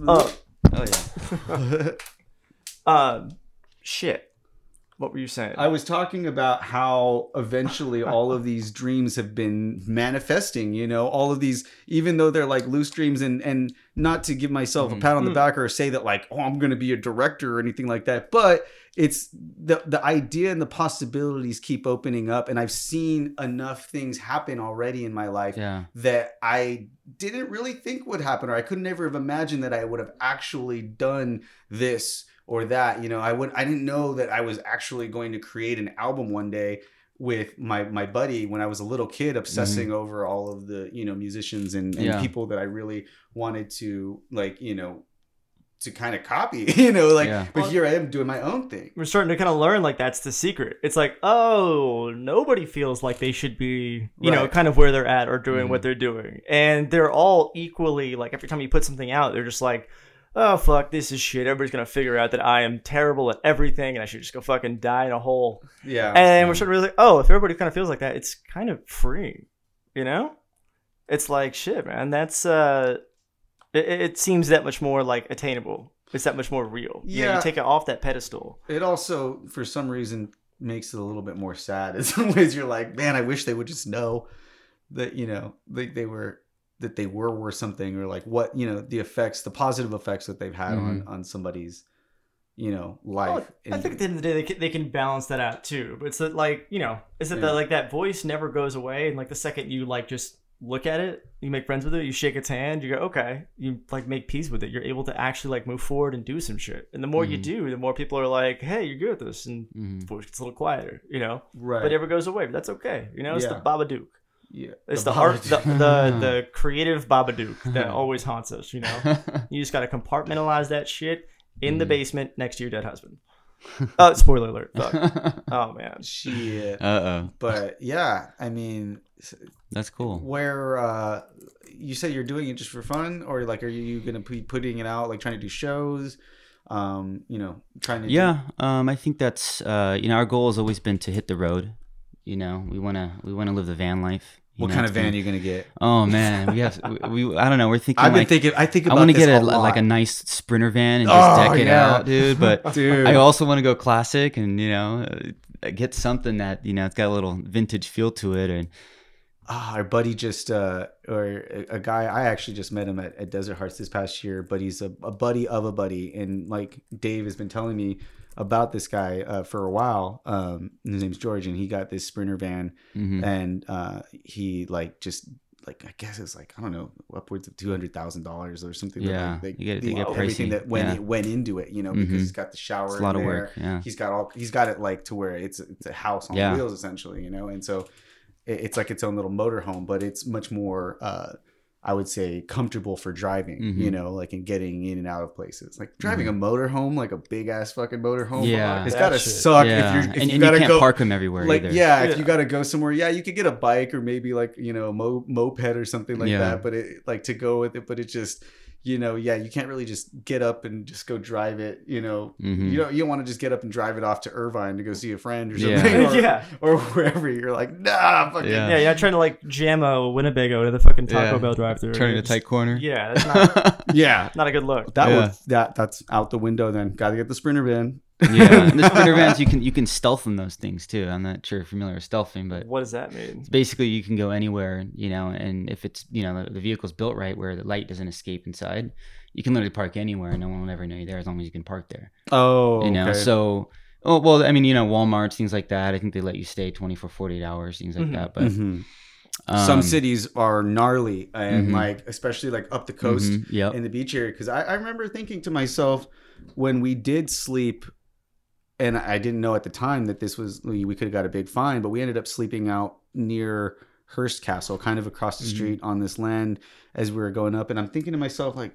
Speaker 8: Uh,
Speaker 7: Oh yeah.
Speaker 8: um, shit. What were you saying?
Speaker 3: I was talking about how eventually all of these dreams have been manifesting, you know, all of these, even though they're like loose dreams and, and not to give myself a
Speaker 7: Mhm.
Speaker 3: pat on the
Speaker 8: Mm.
Speaker 3: back or say that like, oh, I'm going to be a director or anything like that. But it's the, the idea and the possibilities keep opening up. And I've seen enough things happen already in my life
Speaker 7: Yeah.
Speaker 3: that I didn't really think would happen, or I could never have imagined that I would have actually done this or that. You know, I would I didn't know that I was actually going to create an album one day with my my buddy when I was a little kid, obsessing over all of the you know musicians and, and
Speaker 7: Yeah.
Speaker 3: people that I really wanted to like you know to kind of copy. You know, like
Speaker 7: Yeah.
Speaker 3: but here I am doing my own thing.
Speaker 8: we're starting to kind of learn like that's the secret. It's like, oh, nobody feels like they should be, you know, kind of where they're at or doing
Speaker 7: Mhm.
Speaker 8: what they're doing. And they're all equally like every time you put something out, they're just like, oh fuck, this is shit. Everybody's gonna figure out that I am terrible at everything and I should just go fucking die in a hole.
Speaker 3: Yeah.
Speaker 8: And we're starting to like, oh, if everybody kind of feels like that, it's kind of freeing, you know? It's like shit, man. That's uh, it, it seems that much more like attainable. It's that much more real. You know,
Speaker 3: Yeah.
Speaker 8: you take it off that pedestal.
Speaker 3: it also for some reason makes it a little bit more sad in some ways you're like man i wish they would just know that you know they, they were that they were worth something or like what you know the effects the positive effects that they've had on on somebody's you know life
Speaker 8: Well, I think at the end of the day, they can, they can balance that out too. But it's that like you know, is it that
Speaker 3: Yeah.
Speaker 8: the, like that voice never goes away, and like the second you like just look at it, you make friends with it, you shake its hand, you go okay, you like make peace with it. You're able to actually like move forward and do some shit. And the more you
Speaker 7: Mhm.
Speaker 8: do, the more people are like, hey, you're good at this, and
Speaker 7: Mhm.
Speaker 8: voice gets a little quieter, you know.
Speaker 3: right
Speaker 8: But it never goes away. But that's okay, you know. It's
Speaker 3: Yeah.
Speaker 8: the Babadook.
Speaker 3: Yeah
Speaker 8: It's the, art, the, the the creative Babadook that always haunts us. You know, you just got to compartmentalize that shit in the
Speaker 7: Mhm.
Speaker 8: basement next to your dead husband. Uh, spoiler alert. Fuck. Oh man.
Speaker 3: shit
Speaker 7: uh oh.
Speaker 3: but yeah i mean
Speaker 7: That's cool.
Speaker 3: where uh you say you're doing it just for fun or like are you gonna be putting it out like trying to do shows um you know trying to do-
Speaker 7: Yeah, um, I think that's uh, you know our goal has always been to hit the road. You know, we wanna we wanna live the van life.
Speaker 3: What
Speaker 7: know,
Speaker 3: kind of van are you gonna get
Speaker 7: Oh man, we have we, we I don't know. We're thinking
Speaker 3: I've been
Speaker 7: like
Speaker 3: thinking. I think
Speaker 7: I want to get a,
Speaker 3: a
Speaker 7: like a nice sprinter van and just
Speaker 3: Oh,
Speaker 7: deck it
Speaker 3: yeah.
Speaker 7: out, dude. But
Speaker 3: dude.
Speaker 7: I also want to go classic and you know uh, get something that you know it's got a little vintage feel to it and
Speaker 3: Ah, our buddy just uh or a, a guy I actually just met him at, at Desert Hearts this past year, but he's a, a buddy of a buddy, and like Dave has been telling me about this guy uh, for a while. Um, his name's George, and he got this Sprinter van,
Speaker 7: mhm.
Speaker 3: and uh, he like just like I guess it's like I don't know upwards of two hundred thousand dollars or something.
Speaker 7: Yeah,
Speaker 3: like,
Speaker 7: you get-
Speaker 3: the-
Speaker 7: get
Speaker 3: everything
Speaker 7: pricey.
Speaker 3: that went
Speaker 7: Yeah.
Speaker 3: it went into it. You know, because
Speaker 7: Mhm.
Speaker 3: he's got the shower.
Speaker 7: It's a lot of work. Yeah.
Speaker 3: He's got all he's got it like to where it's it's a house on
Speaker 7: Yeah.
Speaker 3: wheels essentially. You know, and so it, it's like its own little motorhome, but it's much more. uh I would say comfortable for driving,
Speaker 7: Mhm.
Speaker 3: you know, like and getting in and out of places. Like driving a motorhome, like a big ass fucking motorhome.
Speaker 7: Mm-hmm. Yeah.
Speaker 3: it's
Speaker 8: That
Speaker 3: gotta
Speaker 8: shit.
Speaker 3: suck
Speaker 7: yeah.
Speaker 3: if you're if
Speaker 7: and,
Speaker 3: you
Speaker 7: and
Speaker 3: gotta
Speaker 7: can't
Speaker 3: go
Speaker 7: park them everywhere
Speaker 3: like
Speaker 7: either.
Speaker 3: yeah, if you got to go somewhere yeah you could get a bike or maybe like you know a mo- moped or something like
Speaker 7: Yeah.
Speaker 3: that but it like to go with it but it just you know yeah you can't really just get up and just go drive it you know
Speaker 7: Mhm.
Speaker 3: you don't you don't want to just get up and drive it off to irvine to go see a friend or
Speaker 7: Yeah.
Speaker 3: something or,
Speaker 8: Yeah.
Speaker 3: or wherever you're like nah fucking
Speaker 7: Yeah.
Speaker 8: Yeah, you're not trying to like jam a Winnebago to the fucking Taco
Speaker 7: Yeah.
Speaker 8: Bell drive-through.
Speaker 7: Turning a tight corner.
Speaker 8: Yeah, that's not,
Speaker 3: yeah
Speaker 8: not a good look.
Speaker 3: that
Speaker 7: Yeah.
Speaker 3: would that that's out the window then gotta get the sprinter van
Speaker 7: yeah. And the sprinter vans, you can you can stealth in those things too. I'm not sure if you're familiar with stealthing, but
Speaker 8: What does that mean?
Speaker 7: Basically you can go anywhere, you know, and if it's you know the, the vehicle's built right where the light doesn't escape inside, you can literally park anywhere and no one will ever know you're there as long as you can park there.
Speaker 3: oh
Speaker 7: You know, so oh well, I mean, you know, Walmart's things like that. I think they let you stay 24, 48 hours, things like
Speaker 8: Mhm.
Speaker 7: that. But
Speaker 3: Mhm.
Speaker 7: um,
Speaker 3: some cities are gnarly and
Speaker 7: Mhm.
Speaker 3: like especially like up the coast
Speaker 7: mhm, yep.
Speaker 3: in the beach area because I, I remember thinking to myself when we did sleep and i didn't know at the time that this was we could have got a big fine but we ended up sleeping out near hearst castle kind of across the
Speaker 7: Mhm.
Speaker 3: street on this land as we were going up and i'm thinking to myself like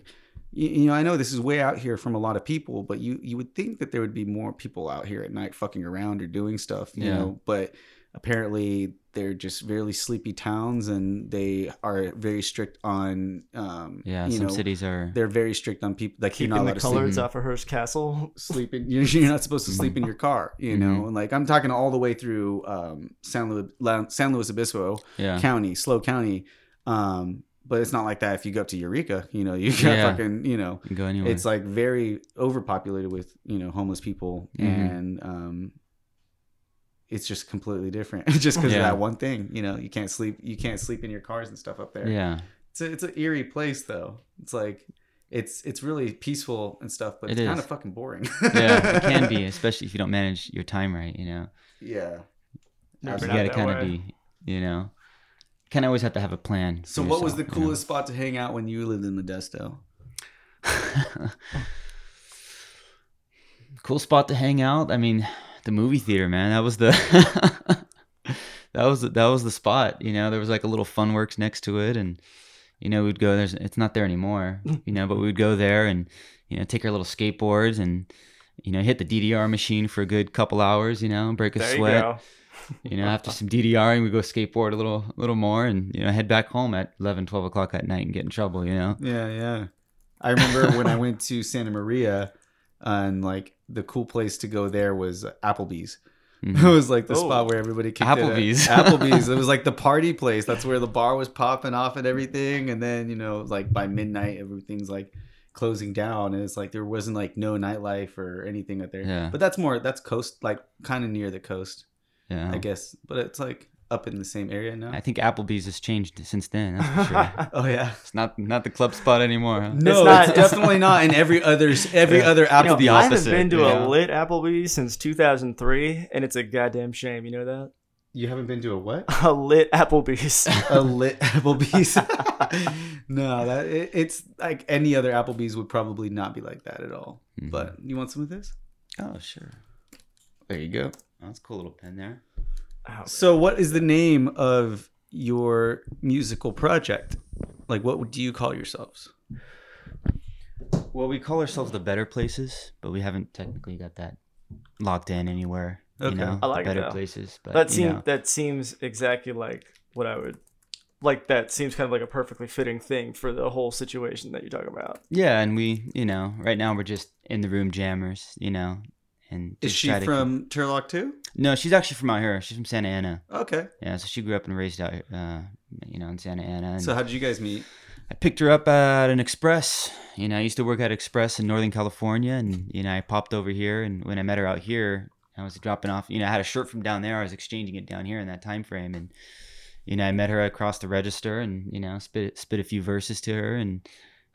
Speaker 3: you, you know i know this is way out here from a lot of people but you you would think that there would be more people out here at night fucking around or doing stuff you
Speaker 7: Yeah.
Speaker 3: know but apparently they're just really sleepy towns and they are very strict on um
Speaker 7: yeah,
Speaker 3: you
Speaker 7: some
Speaker 3: know
Speaker 7: cities are.
Speaker 3: they're very strict on people like you're
Speaker 8: Keeping
Speaker 3: not
Speaker 8: the
Speaker 3: allowed to
Speaker 8: colors
Speaker 7: Mhm.
Speaker 8: off of Hearst Castle.
Speaker 3: sleep, sleep you're, you're not supposed to sleep in your car you know
Speaker 7: Mhm.
Speaker 3: and like i'm talking all the way through um san luis, san luis obispo
Speaker 7: Yeah,
Speaker 3: county SLO county um but it's not like that if you go up to eureka you know you got
Speaker 7: Yeah.
Speaker 3: fucking you know
Speaker 7: you can go anywhere.
Speaker 3: it's like very overpopulated with you know homeless people
Speaker 7: Mhm.
Speaker 3: and um it's just completely different just because
Speaker 7: Yeah.
Speaker 3: of that one thing you know you can't sleep you can't sleep in your cars and stuff up there
Speaker 7: yeah,
Speaker 3: it's a, it's an eerie place though it's like it's it's really peaceful and stuff but
Speaker 7: It
Speaker 3: it's kind of fucking boring
Speaker 7: yeah, it can be, especially if you don't manage your time right. You know,
Speaker 3: yeah
Speaker 8: Never
Speaker 7: you
Speaker 8: been
Speaker 7: got to kind of be, you know, kind of always have to have a plan.
Speaker 3: so
Speaker 7: for
Speaker 3: what was the
Speaker 7: yourself, you know?
Speaker 3: coolest spot to hang out when you lived in modesto
Speaker 7: cool spot to hang out. I mean, the movie theater, man. That was the that was that was the spot. You know, there was like a little fun works next to it, and you know we'd go. There's it's not there anymore. Mm. You know, but we would go there and you know take our little skateboards and you know hit the DDR machine for a good couple hours. You know, break a
Speaker 8: There you
Speaker 7: sweat.
Speaker 8: go.
Speaker 7: You know, after some DDRing, we go skateboard a little, little more, and you know, head back home at 11, 12 o'clock at night and get in trouble. You know,
Speaker 3: yeah yeah i remember when i went to santa maria and like the cool place to go there was applebee's
Speaker 7: Mhm.
Speaker 3: It was like the
Speaker 8: Oh.
Speaker 3: spot where everybody kicked it at.
Speaker 7: Applebee's.
Speaker 3: Applebee's. It was like the party place. That's where the bar was popping off and everything. And then you know, like by midnight, everything's like closing down, and it's like there wasn't like no nightlife or anything up there.
Speaker 7: Yeah.
Speaker 3: But that's more that's coast, like kind of near the coast,
Speaker 7: yeah.
Speaker 3: I guess. But it's like up in the same area now.
Speaker 7: I think Applebee's has changed since then. That's for sure.
Speaker 3: oh yeah.
Speaker 7: It's not not the club spot anymore. Huh?
Speaker 3: No,
Speaker 8: not-
Speaker 3: it's definitely not. And every other every
Speaker 7: Yeah.
Speaker 3: other
Speaker 8: You know,
Speaker 3: Applebee's.
Speaker 8: I haven't been to
Speaker 7: you
Speaker 8: a lit Applebee's since 2003, and it's a goddamn shame. You know that?
Speaker 3: You haven't been to a what?
Speaker 8: A lit Applebee's.
Speaker 3: a lit Applebee's. no, that it, it's like any other Applebee's would probably not be like that at all.
Speaker 7: Mhm.
Speaker 3: But you want some of this?
Speaker 7: Oh sure. There you go. Oh, that's a cool little pen there.
Speaker 8: Oh,
Speaker 3: So, what is the name of your musical project? Like, what do you call yourselves?
Speaker 7: Well, we call ourselves the Better Places, but we haven't technically got that locked in anywhere.
Speaker 3: Okay.
Speaker 7: You know,
Speaker 8: I like
Speaker 7: the Better
Speaker 8: though.
Speaker 7: Places. But
Speaker 8: that
Speaker 7: you
Speaker 8: seems
Speaker 7: know,
Speaker 8: that seems exactly like what I would like. That seems kind of like a perfectly fitting thing for the whole situation that you're talking about.
Speaker 7: yeah, and we, you know, right now we're just in the room jammers, you know, and
Speaker 3: Is she from Turlock too?
Speaker 7: No, she's actually from out here. She's from Santa Ana.
Speaker 3: Okay.
Speaker 7: Yeah, so she grew up and raised out, uh, you know, in Santa Ana. And
Speaker 3: So, how did you guys meet?
Speaker 7: I picked her up at an Express. You know, I used to work at Express in Northern California, and you know, I popped over here, and when I met her out here, I was dropping off. You know, I had a shirt from down there. I was exchanging it down here in that time frame, and you know, I met her across the register, and you know, spit spit a few verses to her, and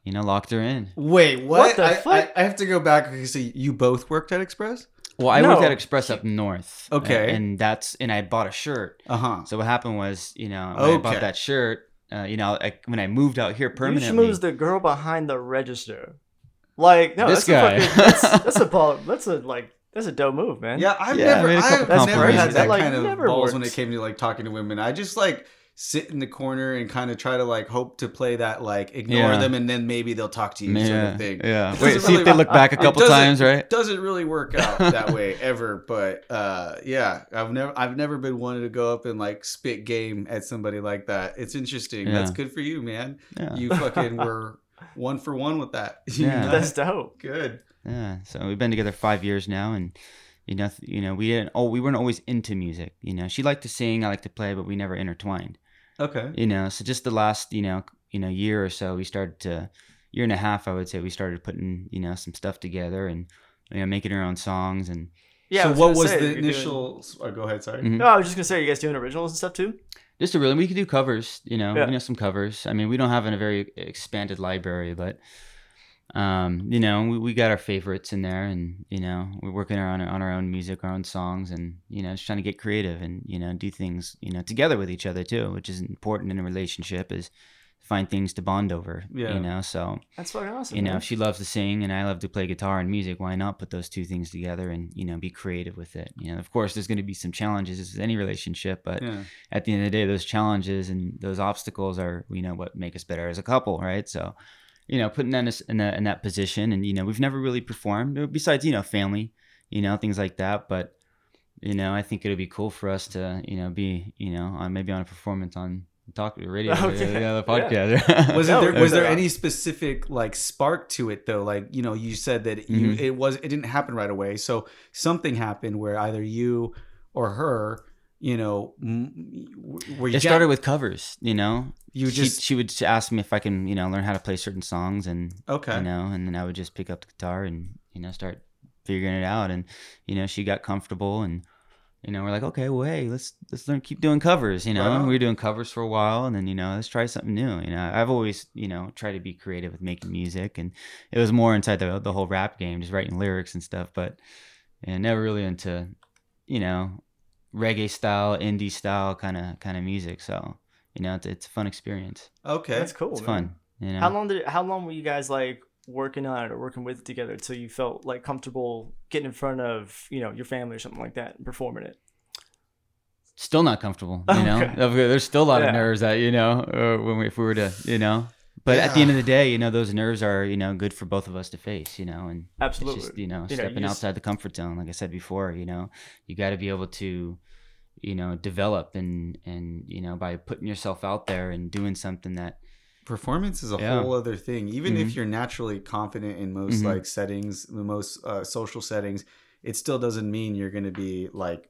Speaker 7: you know, locked her in.
Speaker 3: Wait, what?
Speaker 8: What the
Speaker 3: I,
Speaker 8: fuck?
Speaker 3: I, I have to go back. Okay, so you both worked at Express?
Speaker 7: Well, I
Speaker 8: No.
Speaker 7: worked at Express up north.
Speaker 3: Okay.
Speaker 7: and that's and I bought a shirt.
Speaker 3: Uh huh.
Speaker 7: So what happened was, you know, when I bought that shirt, uh, you know, I, when I moved out here
Speaker 8: You
Speaker 7: permanently.
Speaker 8: schmoozed the girl behind the register. Like no,
Speaker 7: This
Speaker 8: that's
Speaker 7: guy.
Speaker 8: a fucking, that's, that's a ball. That's a like that's a dope move, man.
Speaker 3: Yeah, I've
Speaker 7: Yeah, I
Speaker 3: never,
Speaker 7: made a couple
Speaker 3: I've never had that
Speaker 8: That, like,
Speaker 3: kind of
Speaker 8: never
Speaker 3: balls when
Speaker 8: works.
Speaker 3: it came to like talking to women. I just like sit in the corner and kind of try to like hope to play that like ignore
Speaker 7: Yeah.
Speaker 3: them and then maybe they'll talk to you sort
Speaker 7: yeah,
Speaker 3: of thing.
Speaker 7: yeah. Wait,
Speaker 3: doesn't
Speaker 7: see if they look back a couple
Speaker 3: doesn't-
Speaker 7: times, right?
Speaker 3: Doesn't really work out that way ever, but uh, yeah, I've never I've never been wanted to go up and like spit game at somebody like that. It's interesting. That's good for you, man.
Speaker 7: Yeah.
Speaker 3: You fucking were one for one with that.
Speaker 7: Yeah.
Speaker 8: that's dope.
Speaker 3: good.
Speaker 7: Yeah. So we've been together five years now, and you know, you know, we didn't. Oh, we weren't always into music. You know, she liked to sing, I like to play, but we never intertwined.
Speaker 3: Okay.
Speaker 7: You know, so just the last, you know, you know, year or so, we started to year and a half, I would say, we started putting, you know, some stuff together and you know, making our own songs and.
Speaker 8: Yeah. I
Speaker 3: so what was
Speaker 8: say,
Speaker 3: the
Speaker 8: you're doing-
Speaker 3: initial? Oh, go ahead. Sorry.
Speaker 7: Mhm.
Speaker 8: No, I was just gonna say, are you guys doing originals and stuff too?
Speaker 7: just a really we could do covers you know
Speaker 8: Yeah.
Speaker 7: you know some covers i mean we don't have a very expanded library but um you know we, we got our favorites in there and you know we're working on our, on our own music our own songs and you know just trying to get creative and you know do things you know together with each other too which is important in a relationship is find things to bond over
Speaker 3: Yeah.
Speaker 7: you know so
Speaker 8: That's fucking awesome.
Speaker 7: you know if she loves to sing and i love to play guitar and music why not put those two things together and you know be creative with it you know of course there's going to be some challenges as with any relationship but
Speaker 3: Yeah.
Speaker 7: at the end of the day, those challenges and those obstacles are, you know, what make us better as a couple, right? So, you know, putting that in, a- in, that, in that position, and you know, we've never really performed uh, besides, you know, family, you know, things like that. But, you know, I think it would be cool for us to, you know, be, you know, on maybe on a performance on talk radio,
Speaker 8: Okay.
Speaker 7: yeah, the
Speaker 8: Yeah.
Speaker 7: podcast.
Speaker 3: was
Speaker 8: No,
Speaker 3: there, was there any specific like spark to it though like you know you said that you
Speaker 7: Mhm.
Speaker 3: it was it didn't happen right away so something happened where either you or her you know m- were you
Speaker 7: it started with covers, you know.
Speaker 3: you
Speaker 7: she,
Speaker 3: just
Speaker 7: she would ask me if I can, you know, learn how to play certain songs, and
Speaker 3: okay
Speaker 7: you know, and then I would just pick up the guitar and you know start figuring it out, and you know she got comfortable, and you know we're like, okay, well, hey, let's let's learn keep doing covers, you know.
Speaker 3: Right
Speaker 7: we were doing covers for a while, and then you know let's try something new. You know, I've always you know tried to be creative with making music, and it was more inside the the whole rap game, just writing lyrics and stuff, but and never really into you know reggae style, indie style kind of kind of music. So you know it's, it's a fun experience.
Speaker 3: okay
Speaker 8: That's cool.
Speaker 7: It's
Speaker 8: man.
Speaker 7: fun. You know.
Speaker 8: How long did? How long were you guys like working on it or working with it together until you felt like comfortable getting in front of you know your family or something like that and performing it?
Speaker 7: still not comfortable. You know,
Speaker 8: Okay.
Speaker 7: There's still a lot
Speaker 8: Yeah.
Speaker 7: of nerves that you know uh, when we, if we were to, you know. But at the end of the day, you know, those nerves are you know good for both of us to face. You know, and
Speaker 8: Absolutely.
Speaker 7: it's just you know
Speaker 8: You know,
Speaker 7: stepping
Speaker 8: you just-
Speaker 7: outside the comfort zone. Like I said before, you know, you got to be able to, you know, develop and and you know by putting yourself out there and doing something that
Speaker 3: performance is a
Speaker 7: Yeah.
Speaker 3: whole other thing even if
Speaker 7: Mhm.
Speaker 3: you're naturally confident in most
Speaker 7: Mhm.
Speaker 3: like settings the most uh, social settings it still doesn't mean you're going to be like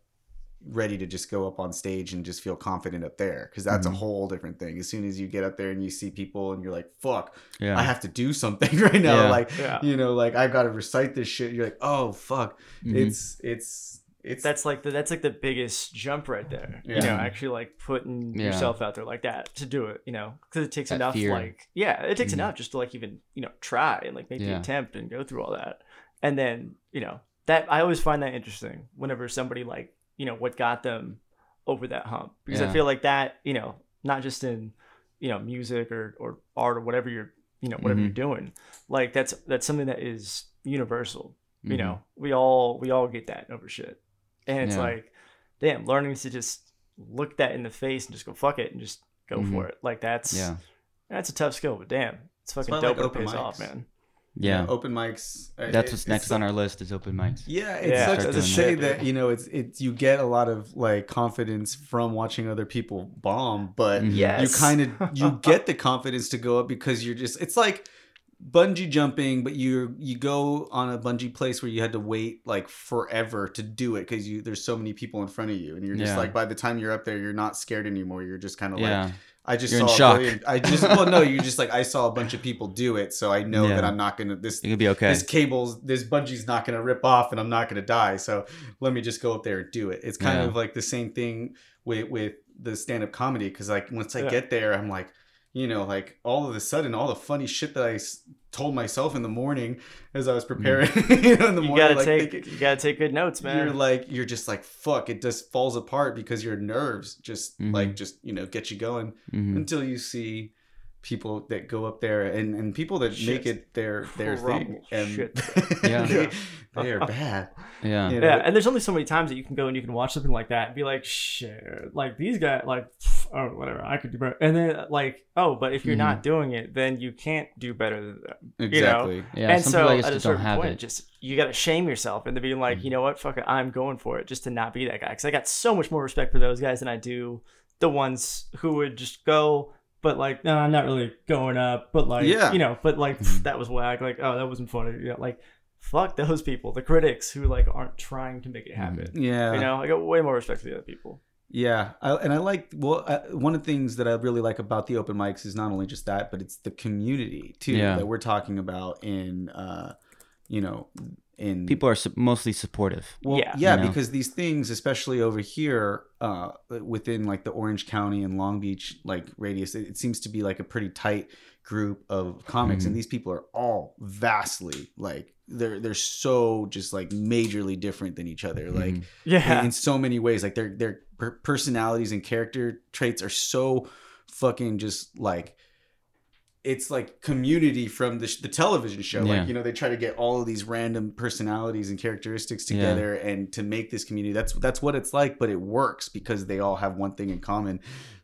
Speaker 3: ready to just go up on stage and just feel confident up there because that's
Speaker 7: Mhm.
Speaker 3: a whole different thing as soon as you get up there and you see people and you're like fuck
Speaker 7: yeah
Speaker 3: i have to do something right now
Speaker 7: Yeah.
Speaker 3: like
Speaker 8: Yeah.
Speaker 3: you know like i've got to recite this shit you're like oh fuck
Speaker 7: Mhm.
Speaker 3: it's it's it's
Speaker 8: That's like the that's like the biggest jump right there. You know, actually like putting
Speaker 7: Yeah.
Speaker 8: yourself out there like that to do it. You know, because it takes
Speaker 7: That
Speaker 8: enough
Speaker 7: fear.
Speaker 8: like yeah, it takes
Speaker 7: Mhm.
Speaker 8: enough just to like even you know try and like maybe
Speaker 7: Yeah.
Speaker 8: attempt and go through all that, and then you know that I always find that interesting whenever somebody like you know what got them over that hump. Because I feel like that you know not just in you know music or or art or whatever you're you know whatever
Speaker 7: Mhm.
Speaker 8: you're doing. Like that's that's something that is universal you
Speaker 7: Mhm.
Speaker 8: know we all we all get that over shit. And it's
Speaker 7: Yeah.
Speaker 8: like damn learning to just look that in the face and just go fuck it and just go
Speaker 7: Mhm.
Speaker 8: for it. Like that's
Speaker 7: yeah.
Speaker 8: that's a tough skill but damn it's fucking
Speaker 3: why
Speaker 8: dope
Speaker 3: like
Speaker 8: when it
Speaker 3: open
Speaker 8: pays off man
Speaker 7: yeah
Speaker 3: open mics uh,
Speaker 7: that's
Speaker 3: it-
Speaker 7: what's next on our list is open mics
Speaker 3: Yeah, it's
Speaker 8: Yeah.
Speaker 3: such
Speaker 7: Start
Speaker 3: it's a shame
Speaker 8: that.
Speaker 3: that you know it's it's you get a lot of like confidence from watching other people bomb, but
Speaker 7: Mhm.
Speaker 8: yes
Speaker 3: you kind of you get the confidence to go up because you're just it's like bungee jumping, but you you go on a bungee place where you had to wait like forever to do it because you there's so many people in front of you, and you're just
Speaker 7: Yeah.
Speaker 3: like by the time you're up there, you're not scared anymore. You're just kind of like
Speaker 7: yeah
Speaker 3: I just
Speaker 7: You're
Speaker 3: saw a
Speaker 7: shock.
Speaker 3: I just well no, you just like I saw a bunch of people do it, so I know
Speaker 7: Yeah.
Speaker 3: that I'm not gonna this
Speaker 7: it could be okay
Speaker 3: this cable's this bungee's not going to rip off and i'm not going to die so let me just go up there and do it it's kind
Speaker 7: Yeah.
Speaker 3: of like the same thing with with the stand-up comedy because like once i
Speaker 8: Yeah.
Speaker 3: get there i'm like you know, like all of a sudden, all the funny shit that I s- told myself in the morning as I was preparing, you know, in the
Speaker 8: You
Speaker 3: morning,
Speaker 8: gotta
Speaker 3: like,
Speaker 8: take
Speaker 3: thinking-
Speaker 8: you gotta take good notes, man.
Speaker 3: you're like you're just like fuck it just falls apart because your nerves just
Speaker 7: Mhm.
Speaker 3: like just you know get you going
Speaker 7: Mhm.
Speaker 3: until you see people that go up there and and people that make it their their thing and
Speaker 8: shit.
Speaker 7: Yeah.
Speaker 3: they, they are bad
Speaker 7: Yeah.
Speaker 3: you know?
Speaker 8: yeah, and there's only so many times that you can go and you can watch something like that and be like, shit, like these guys, like, pff, oh, whatever, I could do better. And then, like, oh, but if you're
Speaker 7: Mhm.
Speaker 8: not doing it, then you can't do better than them.
Speaker 3: exactly
Speaker 7: Yeah.
Speaker 8: and so at a
Speaker 7: just don't
Speaker 8: certain
Speaker 7: have
Speaker 8: point,
Speaker 7: it.
Speaker 8: just you got to shame yourself into being like,
Speaker 7: Mhm.
Speaker 8: you know what, fuck it, I'm going for it, just to not be that guy. Because I got so much more respect for those guys than I do the ones who would just go, but like, no, I'm not really going up, but like,
Speaker 3: Yeah.
Speaker 8: you know, but like
Speaker 7: Mhm.
Speaker 8: that was whack. Like, oh, that wasn't funny. You know, like, fuck those people, the critics who like aren't trying to make it happen.
Speaker 3: yeah
Speaker 8: You know, I got way more respect for the other people.
Speaker 3: Yeah, I, and I like well, uh, one of the things that I really like about the open mics is not only just that, but it's the community too
Speaker 7: Yeah.
Speaker 3: that we're talking about in, uh, you know, in
Speaker 7: People are su- mostly supportive.
Speaker 3: Well,
Speaker 8: Yeah.
Speaker 3: yeah,
Speaker 7: You know?
Speaker 3: because these things, especially over here, uh, within like the Orange County and Long Beach like radius, it, it seems to be like a pretty tight group of comics,
Speaker 7: Mhm.
Speaker 3: and these people are all vastly like they're they're so just like majorly different than each other, like
Speaker 7: Mhm.
Speaker 8: Yeah.
Speaker 3: in, in so many ways. Like their their per- personalities and character traits are so fucking just like it's like community from the, sh- the television show
Speaker 7: Yeah.
Speaker 3: like you know they try to get all of these random personalities and characteristics
Speaker 7: Yeah.
Speaker 3: together and to make this community that's that's what it's like but it works because they all have one thing in common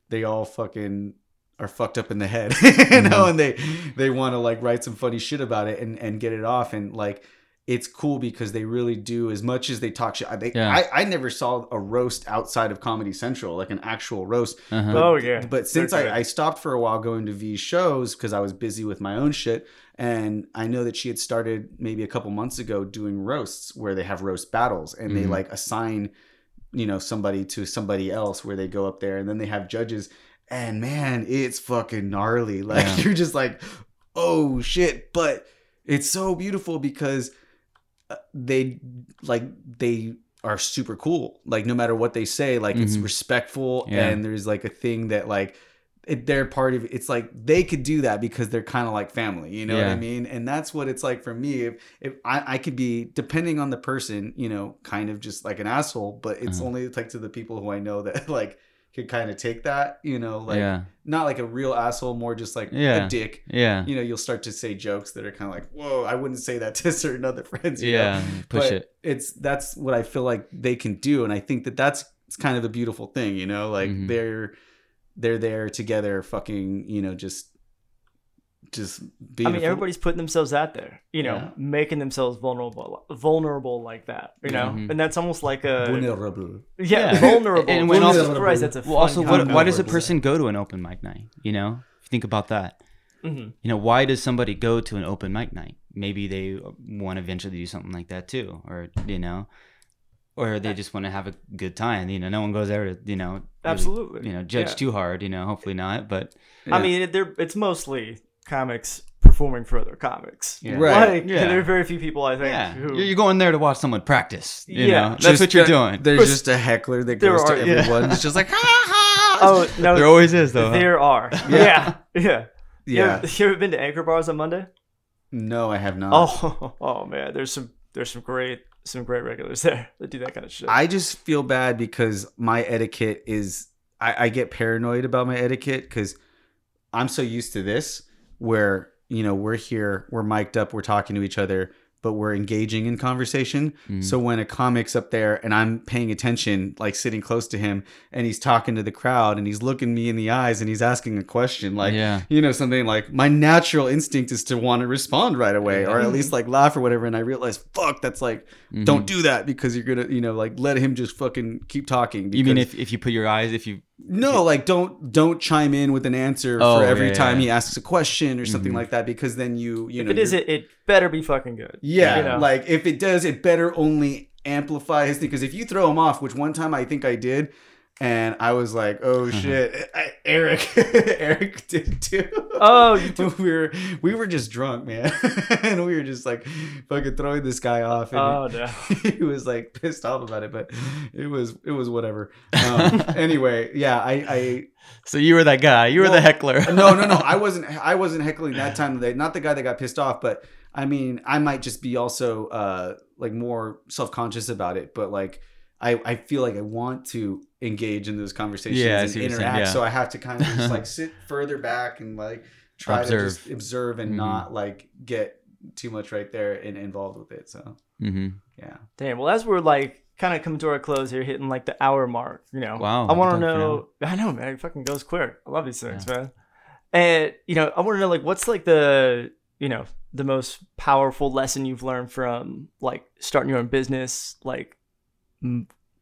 Speaker 3: they all fucking are fucked up in the head you know
Speaker 7: Mhm.
Speaker 3: and they they want to like write some funny shit about it and and get it off and like it's cool because they really do as much as they talk shit. I, they,
Speaker 7: Yeah.
Speaker 3: I, I never saw a roast outside of Comedy Central, like an actual roast.
Speaker 7: Uh-huh.
Speaker 3: But,
Speaker 8: Oh, yeah.
Speaker 3: But since I, I stopped for a while going to V's shows because I was busy with my own shit, and I know that she had started maybe a couple months ago doing roasts where they have roast battles and they
Speaker 7: Mhm.
Speaker 3: like assign, you know, somebody to somebody else where they go up there and then they have judges. And man, it's fucking gnarly. Like
Speaker 7: Yeah.
Speaker 3: you're just like, oh shit. But it's so beautiful because they like they are super cool. Like no matter what they say, like it's
Speaker 7: Mhm.
Speaker 3: respectful
Speaker 7: Yeah.
Speaker 3: and there's like a thing that like it, they're part of it's like they could do that because they're kind of like family you know what i mean and that's what it's like for me if if I, I could be depending on the person you know kind of just like an asshole but it's
Speaker 7: Uh-huh.
Speaker 3: only like to the people who i know that like could kind of take that you know like
Speaker 7: yeah.
Speaker 3: not like a real asshole more just like
Speaker 7: Yeah.
Speaker 3: a dick
Speaker 7: Yeah.
Speaker 3: you know you'll start to say jokes that are kind of like whoa i wouldn't say that to certain other friends you know?
Speaker 7: Yeah. Push
Speaker 3: but
Speaker 7: it.
Speaker 3: it's that's what I feel like they can do, and I think that that's it's kind of a beautiful thing, you know. Like
Speaker 7: Mhm.
Speaker 3: they're they're there together, fucking, you know, just just being.
Speaker 8: I mean, everybody's putting themselves out there, you know,
Speaker 3: Yeah.
Speaker 8: making themselves vulnerable, vulnerable like that, you know,
Speaker 7: Mhm.
Speaker 8: and that's almost like a
Speaker 3: vulnerable.
Speaker 8: yeah,
Speaker 7: Yeah.
Speaker 8: vulnerable.
Speaker 7: And when
Speaker 8: Jesus
Speaker 3: also-
Speaker 8: Christ, that's a
Speaker 7: Well, also, what, why does a person go to an open mic night? You know, think about that.
Speaker 8: say. Mhm.
Speaker 7: You know, why does somebody go to an open mic night? Maybe they want to eventually do something like that too, or you know, or they just want to have a good time. You know, no one goes there to you know, really,
Speaker 8: Absolutely.
Speaker 7: you know, judge
Speaker 8: Yeah.
Speaker 7: too hard. You know, hopefully not. But
Speaker 8: I mean, it- they're it's mostly comics performing for other comics.
Speaker 7: Yeah.
Speaker 3: Right.
Speaker 8: Like,
Speaker 7: Yeah.
Speaker 8: there are very few people I think
Speaker 7: yeah,
Speaker 8: who.
Speaker 7: you're, you're going there to watch someone practice. You
Speaker 8: Yeah.
Speaker 7: know, that's
Speaker 3: Just
Speaker 7: what you're
Speaker 3: a-
Speaker 7: doing.
Speaker 3: There's just a heckler that
Speaker 8: There
Speaker 3: goes to
Speaker 8: are- yeah.
Speaker 3: everyone. It's just like, ha ha.
Speaker 8: oh no,
Speaker 7: There always is though. huh?
Speaker 8: there are. Yeah, yeah. You
Speaker 3: yeah.
Speaker 8: ever, you ever been to Anchor Bars on Monday?
Speaker 3: No, I have not.
Speaker 8: Oh, oh man, there's some there's some great some great regulars there that do that kind of shit.
Speaker 3: I just feel bad because my etiquette is I, I get paranoid about my etiquette because I'm so used to this where you know we're here, we're mic'd up, we're talking to each other, but we're engaging in conversation.
Speaker 7: Mm.
Speaker 3: So when a comic's up there and I'm paying attention, like sitting close to him, and he's talking to the crowd and he's looking me in the eyes and he's asking a question, like
Speaker 7: yeah,
Speaker 3: you know something like my natural instinct is to want to respond right away or at least like laugh or whatever and i realize fuck that's like
Speaker 7: Mhm.
Speaker 3: don't do that because you're gonna you know like let him just fucking keep talking
Speaker 7: You mean if, if you put your eyes if you
Speaker 3: no like don't don't chime in with an answer
Speaker 7: Oh,
Speaker 3: for every
Speaker 7: yeah,
Speaker 3: time
Speaker 7: yeah.
Speaker 3: he asks a question or something
Speaker 7: Mhm.
Speaker 3: like that because then you you
Speaker 8: if
Speaker 3: know
Speaker 8: it is, it, it better be fucking good.
Speaker 3: yeah
Speaker 8: You know?
Speaker 3: like if it does it better only amplify his thing because if you throw him off which one time i think i did and I was like, "Oh shit, I, Eric, Eric did too."
Speaker 8: Oh, you
Speaker 3: we were we were just drunk, man, and we were just like fucking throwing this guy off, and
Speaker 8: Oh no.
Speaker 3: he was like pissed off about it, but it was it was whatever. Um, anyway, yeah, I I
Speaker 7: So you were that guy. You were
Speaker 3: Well,
Speaker 7: the heckler.
Speaker 3: no no no I wasn't I wasn't heckling that time of the day. Not the guy that got pissed off, but I mean I might just be also uh like more self conscious about it, but like. I, I feel like I want to engage in those conversations
Speaker 7: Yeah,
Speaker 3: and
Speaker 7: see saying,
Speaker 3: interact,
Speaker 7: yeah.
Speaker 3: so I have to kind of just like sit further back and like try
Speaker 7: Observe.
Speaker 3: to just observe and
Speaker 7: Mhm.
Speaker 3: not like get too much right there and involved with it. So
Speaker 7: hmm
Speaker 3: yeah,
Speaker 8: Damn. Well, as we're like kind of coming to our close here, hitting like the hour mark, you know.
Speaker 7: Wow,
Speaker 8: I want to
Speaker 7: done
Speaker 8: know. I know, man. It fucking goes quick. I love these things, man. And you know, I want to know like what's like the you know the most powerful lesson you've learned from like starting your own business, like m-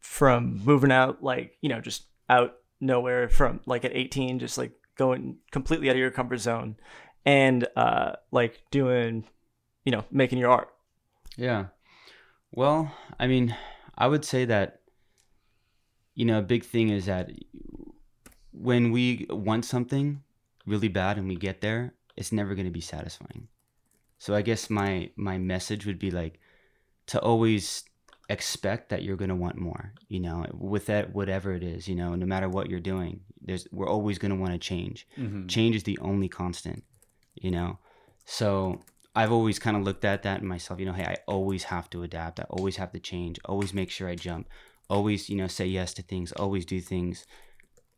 Speaker 8: from moving out, like you know, just out nowhere from like at 18, just like going completely out of your comfort zone, and uh like doing, you know, making your art.
Speaker 7: Yeah. Well, I mean, I would say that, you know, a big thing is that when we want something really bad and we get there, it's never going to be satisfying. So I guess my my message would be like to always expect that you're going to want more, you know, with that whatever it is, you know, no matter what you're doing. There's we're always going to want to change
Speaker 3: mm-hmm.
Speaker 7: change is the only constant you know so i've always kind of looked at that in myself you know hey i always have to adapt i always have to change always make sure i jump always you know say yes to things always do things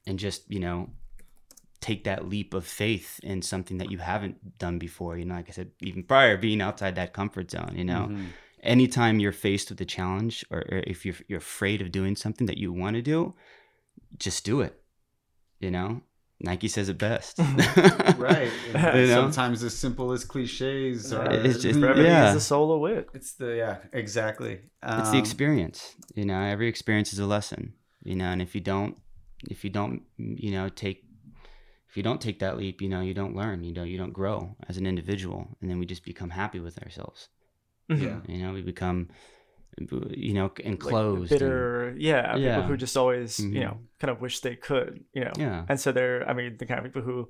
Speaker 7: and just you know take that leap of faith in something that you haven't done before you know like i said even prior being outside that comfort zone you know
Speaker 3: Mm-hmm.
Speaker 7: Anytime you're faced with a challenge or, or if you're, you're afraid of doing something that you want to do just do it you know nike says it best
Speaker 3: right.
Speaker 7: You know?
Speaker 3: Sometimes as simple as cliches. Or,
Speaker 7: It's just-
Speaker 8: Brevity
Speaker 7: yeah.
Speaker 8: is the soul of wit.
Speaker 3: It's the yeah, exactly.
Speaker 7: it's the
Speaker 3: Um,
Speaker 7: experience you know every experience is a lesson you know and if you don't if you don't you know take if you don't take that leap you know you don't learn you know you don't grow as an individual and then we just become happy with ourselves
Speaker 3: Yeah.
Speaker 7: you know we become you know
Speaker 8: Like
Speaker 7: enclosed and-
Speaker 8: bitter, yeah, people
Speaker 7: Yeah.
Speaker 8: who just always, you
Speaker 7: Mhm.
Speaker 8: know, kind of wish they could, you know.
Speaker 7: yeah
Speaker 8: And so they're, I mean, the kind of people who,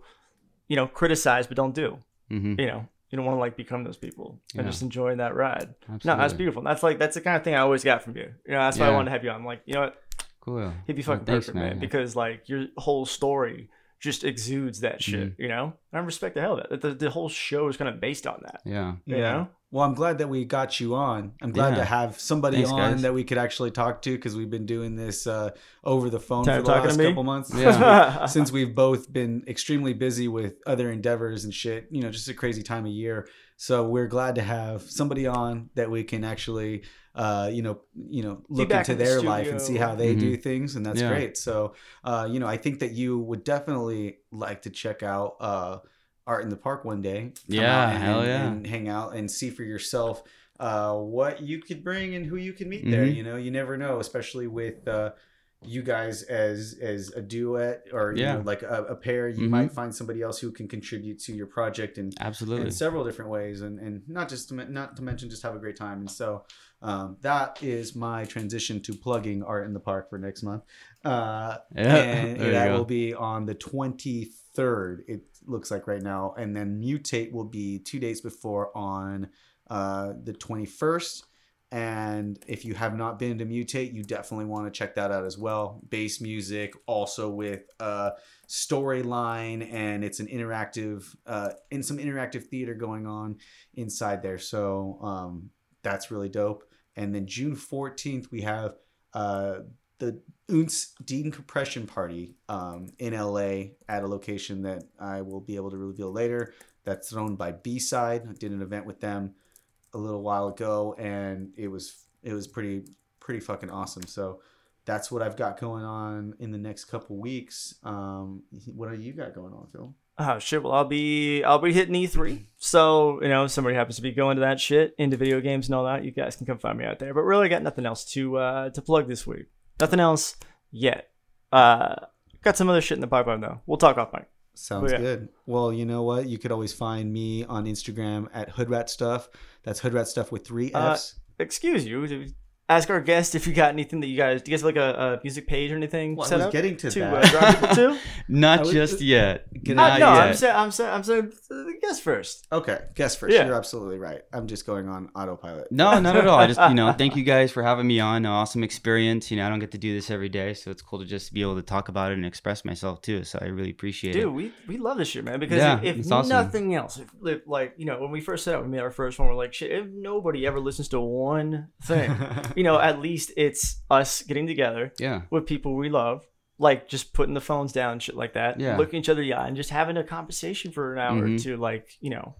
Speaker 8: you know, criticize but don't do.
Speaker 7: hmm
Speaker 8: You know, you don't want to like become those people and
Speaker 7: Yeah.
Speaker 8: just enjoy that ride. No, that's beautiful. That's like that's the kind of thing I always got from you. You know, that's why I wanted to have you on. I'm like, you know what,
Speaker 7: cool
Speaker 8: he'd be
Speaker 7: Well,
Speaker 8: fucking
Speaker 7: thanks,
Speaker 8: perfect, man,
Speaker 7: man.
Speaker 8: because like your whole story just exudes that shit.
Speaker 7: Mm-hmm.
Speaker 8: You know, and I respect the hell of it. The, the whole show is kind of based on that.
Speaker 7: yeah
Speaker 8: You
Speaker 3: Yeah.
Speaker 8: know?
Speaker 3: Well, I'm glad that we got you on. I'm glad
Speaker 7: Yeah.
Speaker 3: to have somebody
Speaker 7: Thanks,
Speaker 3: on
Speaker 7: guys.
Speaker 3: that we could actually talk to because we've been doing this uh, over the phone
Speaker 8: Tired
Speaker 3: for the last couple months.
Speaker 7: Yeah.
Speaker 3: Since we've both been extremely busy with other endeavors and shit, you know, just a crazy time of year. So we're glad to have somebody on that we can actually, uh, you know, you know, look
Speaker 8: back
Speaker 3: into
Speaker 8: in the
Speaker 3: their life and see how they
Speaker 7: Mhm.
Speaker 3: do things, and that's
Speaker 7: Yeah.
Speaker 3: great. So, uh, you know, I think that you would definitely like to check out uh, Art in the Park one day. Come
Speaker 7: Yeah,
Speaker 3: out and,
Speaker 7: hell yeah.
Speaker 3: and hang out and see for yourself uh, what you could bring and who you can meet there.
Speaker 7: Mhm.
Speaker 3: You know, you never know, especially with uh, you guys as as a duet or you
Speaker 7: Yeah.
Speaker 3: know, like a, a pair. You
Speaker 7: Mhm.
Speaker 3: might find somebody else who can contribute to your project and
Speaker 7: absolutely
Speaker 3: in several different ways, and and not just to, not to mention just have a great time. And so um, that is my transition to plugging art in the park for next month. Uh,
Speaker 7: yeah
Speaker 3: and that
Speaker 7: go.
Speaker 3: will be on the 23rd it looks like right now and then mutate will be two days before on uh, the 21st and if you have not been to mutate you definitely want to check that out as well bass music also with a storyline and it's an interactive uh, in some interactive theater going on inside there so um, that's really dope and then june 14th we have uh, the Unz decompression party um, in LA at a location that I will be able to reveal later. That's thrown by B Side. I did an event with them a little while ago, and it was it was pretty pretty fucking awesome. So that's what I've got going on in the next couple weeks. Um, what do you got going on, Phil?
Speaker 8: Oh shit! Well, I'll be I'll be hitting E3. So you know, if somebody happens to be going to that shit into video games and all that, you guys can come find me out there. But really, I got nothing else to uh, to plug this week. Nothing else yet. Uh, got some other shit in the pipeline though. We'll talk off mic.
Speaker 3: Sounds
Speaker 8: yeah.
Speaker 3: good. Well, you know what? You could always find me on Instagram at Hoodrat Stuff. That's Hoodrat Stuff with three
Speaker 8: Uh,
Speaker 3: F's.
Speaker 8: Excuse you. Ask our guest if you got anything that you guys do you guys have like a, a music page or anything
Speaker 3: Well, I
Speaker 8: set
Speaker 3: was
Speaker 8: up
Speaker 3: getting to
Speaker 8: to
Speaker 3: that.
Speaker 8: uh, drive people to?
Speaker 7: Not
Speaker 3: I was-
Speaker 7: just yet.
Speaker 3: Get
Speaker 8: Uh,
Speaker 7: Not
Speaker 8: no,
Speaker 7: yet.
Speaker 8: I'm saying I'm saying I'm saying the guest first.
Speaker 3: Okay, guess first.
Speaker 8: Yeah.
Speaker 3: You're absolutely right. I'm just going on autopilot.
Speaker 7: No, not at all. I just, you know, thank you guys for having me on. An awesome experience. You know, I don't get to do this every day, so it's cool to just be able to talk about it and express myself too. So I really appreciate
Speaker 8: Dude,
Speaker 7: it.
Speaker 8: Dude we, we love this shit, man. Because
Speaker 7: Yeah,
Speaker 8: if, if
Speaker 7: it's awesome.
Speaker 8: nothing else, if, if like you know, when we first set out, we made our first one. We're like, shit. If nobody ever listens to one thing, you know, at least it's us getting together
Speaker 7: Yeah.
Speaker 8: with people we love, like just putting the phones down, shit like that.
Speaker 7: Yeah.
Speaker 8: looking each other in the eye and just having a conversation for an hour or
Speaker 7: Mhm.
Speaker 8: two, like you know,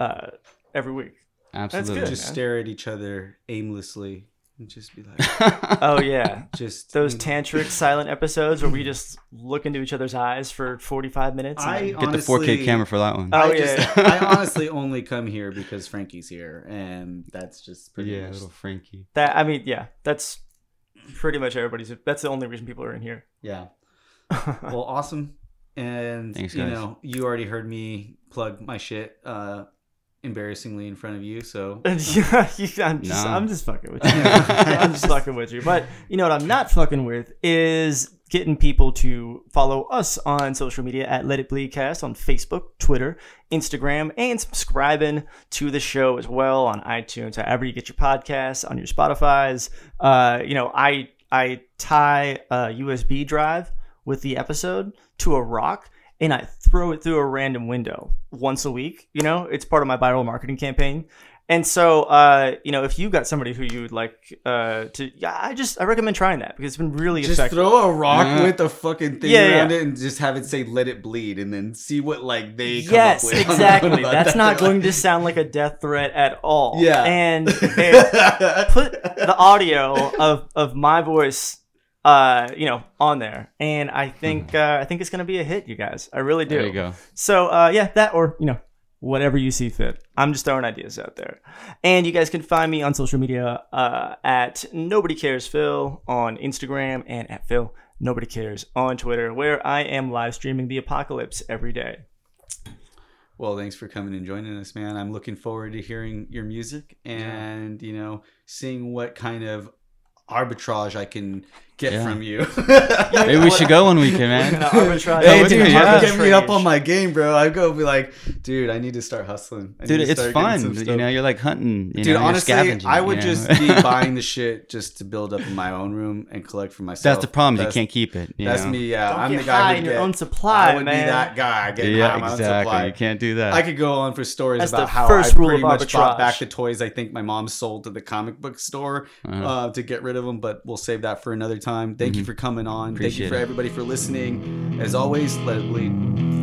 Speaker 8: uh, every week.
Speaker 7: Absolutely.
Speaker 8: good.
Speaker 3: just
Speaker 8: man.
Speaker 3: stare at each other aimlessly and just be like,
Speaker 8: Oh yeah.
Speaker 3: just
Speaker 8: Those
Speaker 3: you know.
Speaker 8: tantric silent episodes where we just look into each other's eyes for 45 minutes. and
Speaker 3: I
Speaker 8: then-
Speaker 7: Get the 4K camera for that one.
Speaker 8: Oh,
Speaker 3: I,
Speaker 8: yeah.
Speaker 3: just, I honestly only come here because Frankie's here, and that's just pretty
Speaker 7: yeah,
Speaker 3: much.
Speaker 7: little Frankie.
Speaker 8: that I mean, yeah, that's pretty much everybody's. That's the only reason people are in here.
Speaker 3: Yeah. Well, awesome. And
Speaker 7: Thanks,
Speaker 3: you know, you already heard me plug my shit uh embarrassingly in front of you, so
Speaker 8: Yeah, I'm just,
Speaker 7: Nah.
Speaker 8: I'm just fucking with you. I'm just fucking with you. But you know what I'm not fucking with is getting people to follow us on social media at Let It Bleed Cast on Facebook, Twitter, Instagram, and subscribing to the show as well on iTunes, however you get your podcasts, on your Spotify's. Uh, you know, I I tie a USB drive with the episode to a rock and I throw it through a random window once a week. You know, it's part of my viral marketing campaign. And so, uh, you know, if you got somebody who you would like uh, to, yeah, I just I recommend trying that because it's been really effective.
Speaker 3: just
Speaker 8: effective.
Speaker 3: throw a rock
Speaker 7: Yeah.
Speaker 3: with a fucking thing
Speaker 8: Yeah,
Speaker 3: around
Speaker 8: yeah.
Speaker 3: it and just have it say "Let it bleed" and then see what like they come
Speaker 8: yes,
Speaker 3: up with.
Speaker 8: exactly. That's
Speaker 3: that.
Speaker 8: not going to sound like a death threat at all.
Speaker 3: Yeah.
Speaker 8: and it, put the audio of of my voice uh you know on there. And i think uh i think it's gonna be a hit you guys. I really do.
Speaker 7: There you go.
Speaker 8: so uh yeah that or you know whatever you see fit. I'm just throwing ideas out there. And you guys can find me on social media uh at nobody cares phil on instagram and at phil nobody cares on twitter where i am live streaming the apocalypse every day.
Speaker 3: Well, thanks for coming and joining us, man. I'm looking forward to hearing your music and you know seeing what kind of arbitrage I can get
Speaker 7: Yeah.
Speaker 3: from you.
Speaker 7: Maybe we should go one weekend, man.
Speaker 8: Gonna
Speaker 3: Hey, dude,
Speaker 7: dude,
Speaker 3: you
Speaker 7: yeah.
Speaker 3: get me up on my game, bro. I go be like, dude, I need to start hustling. I
Speaker 7: Dude, it's fun. You know, you're like hunting. You
Speaker 3: Dude,
Speaker 7: know,
Speaker 3: honestly, I would
Speaker 7: you know?
Speaker 3: just be buying the shit just to build up in my own room and collect for myself.
Speaker 7: That's the problem.
Speaker 3: That's,
Speaker 7: you can't keep it. you
Speaker 3: That's
Speaker 7: know?
Speaker 3: me. Yeah,
Speaker 8: Don't
Speaker 3: I'm
Speaker 8: get
Speaker 3: the guy who
Speaker 8: in your
Speaker 3: get-
Speaker 8: own supply,
Speaker 3: I would
Speaker 8: man.
Speaker 3: be that guy getting
Speaker 7: Yeah,
Speaker 3: on my own
Speaker 7: exactly.
Speaker 3: supply.
Speaker 7: You can't do that.
Speaker 3: I could go on for stories
Speaker 8: That's
Speaker 3: about
Speaker 8: the
Speaker 3: how
Speaker 8: first
Speaker 3: I
Speaker 8: rule
Speaker 3: pretty
Speaker 8: of
Speaker 3: much bought
Speaker 8: arbitrage.
Speaker 3: back the toys I think my mom sold to the comic book store
Speaker 7: Uh-huh.
Speaker 3: uh, to get rid of them, but we'll save that for another time. Thank you
Speaker 7: Mhm.
Speaker 3: for coming on. Thank you for everybody for listening. As always, let it bleed.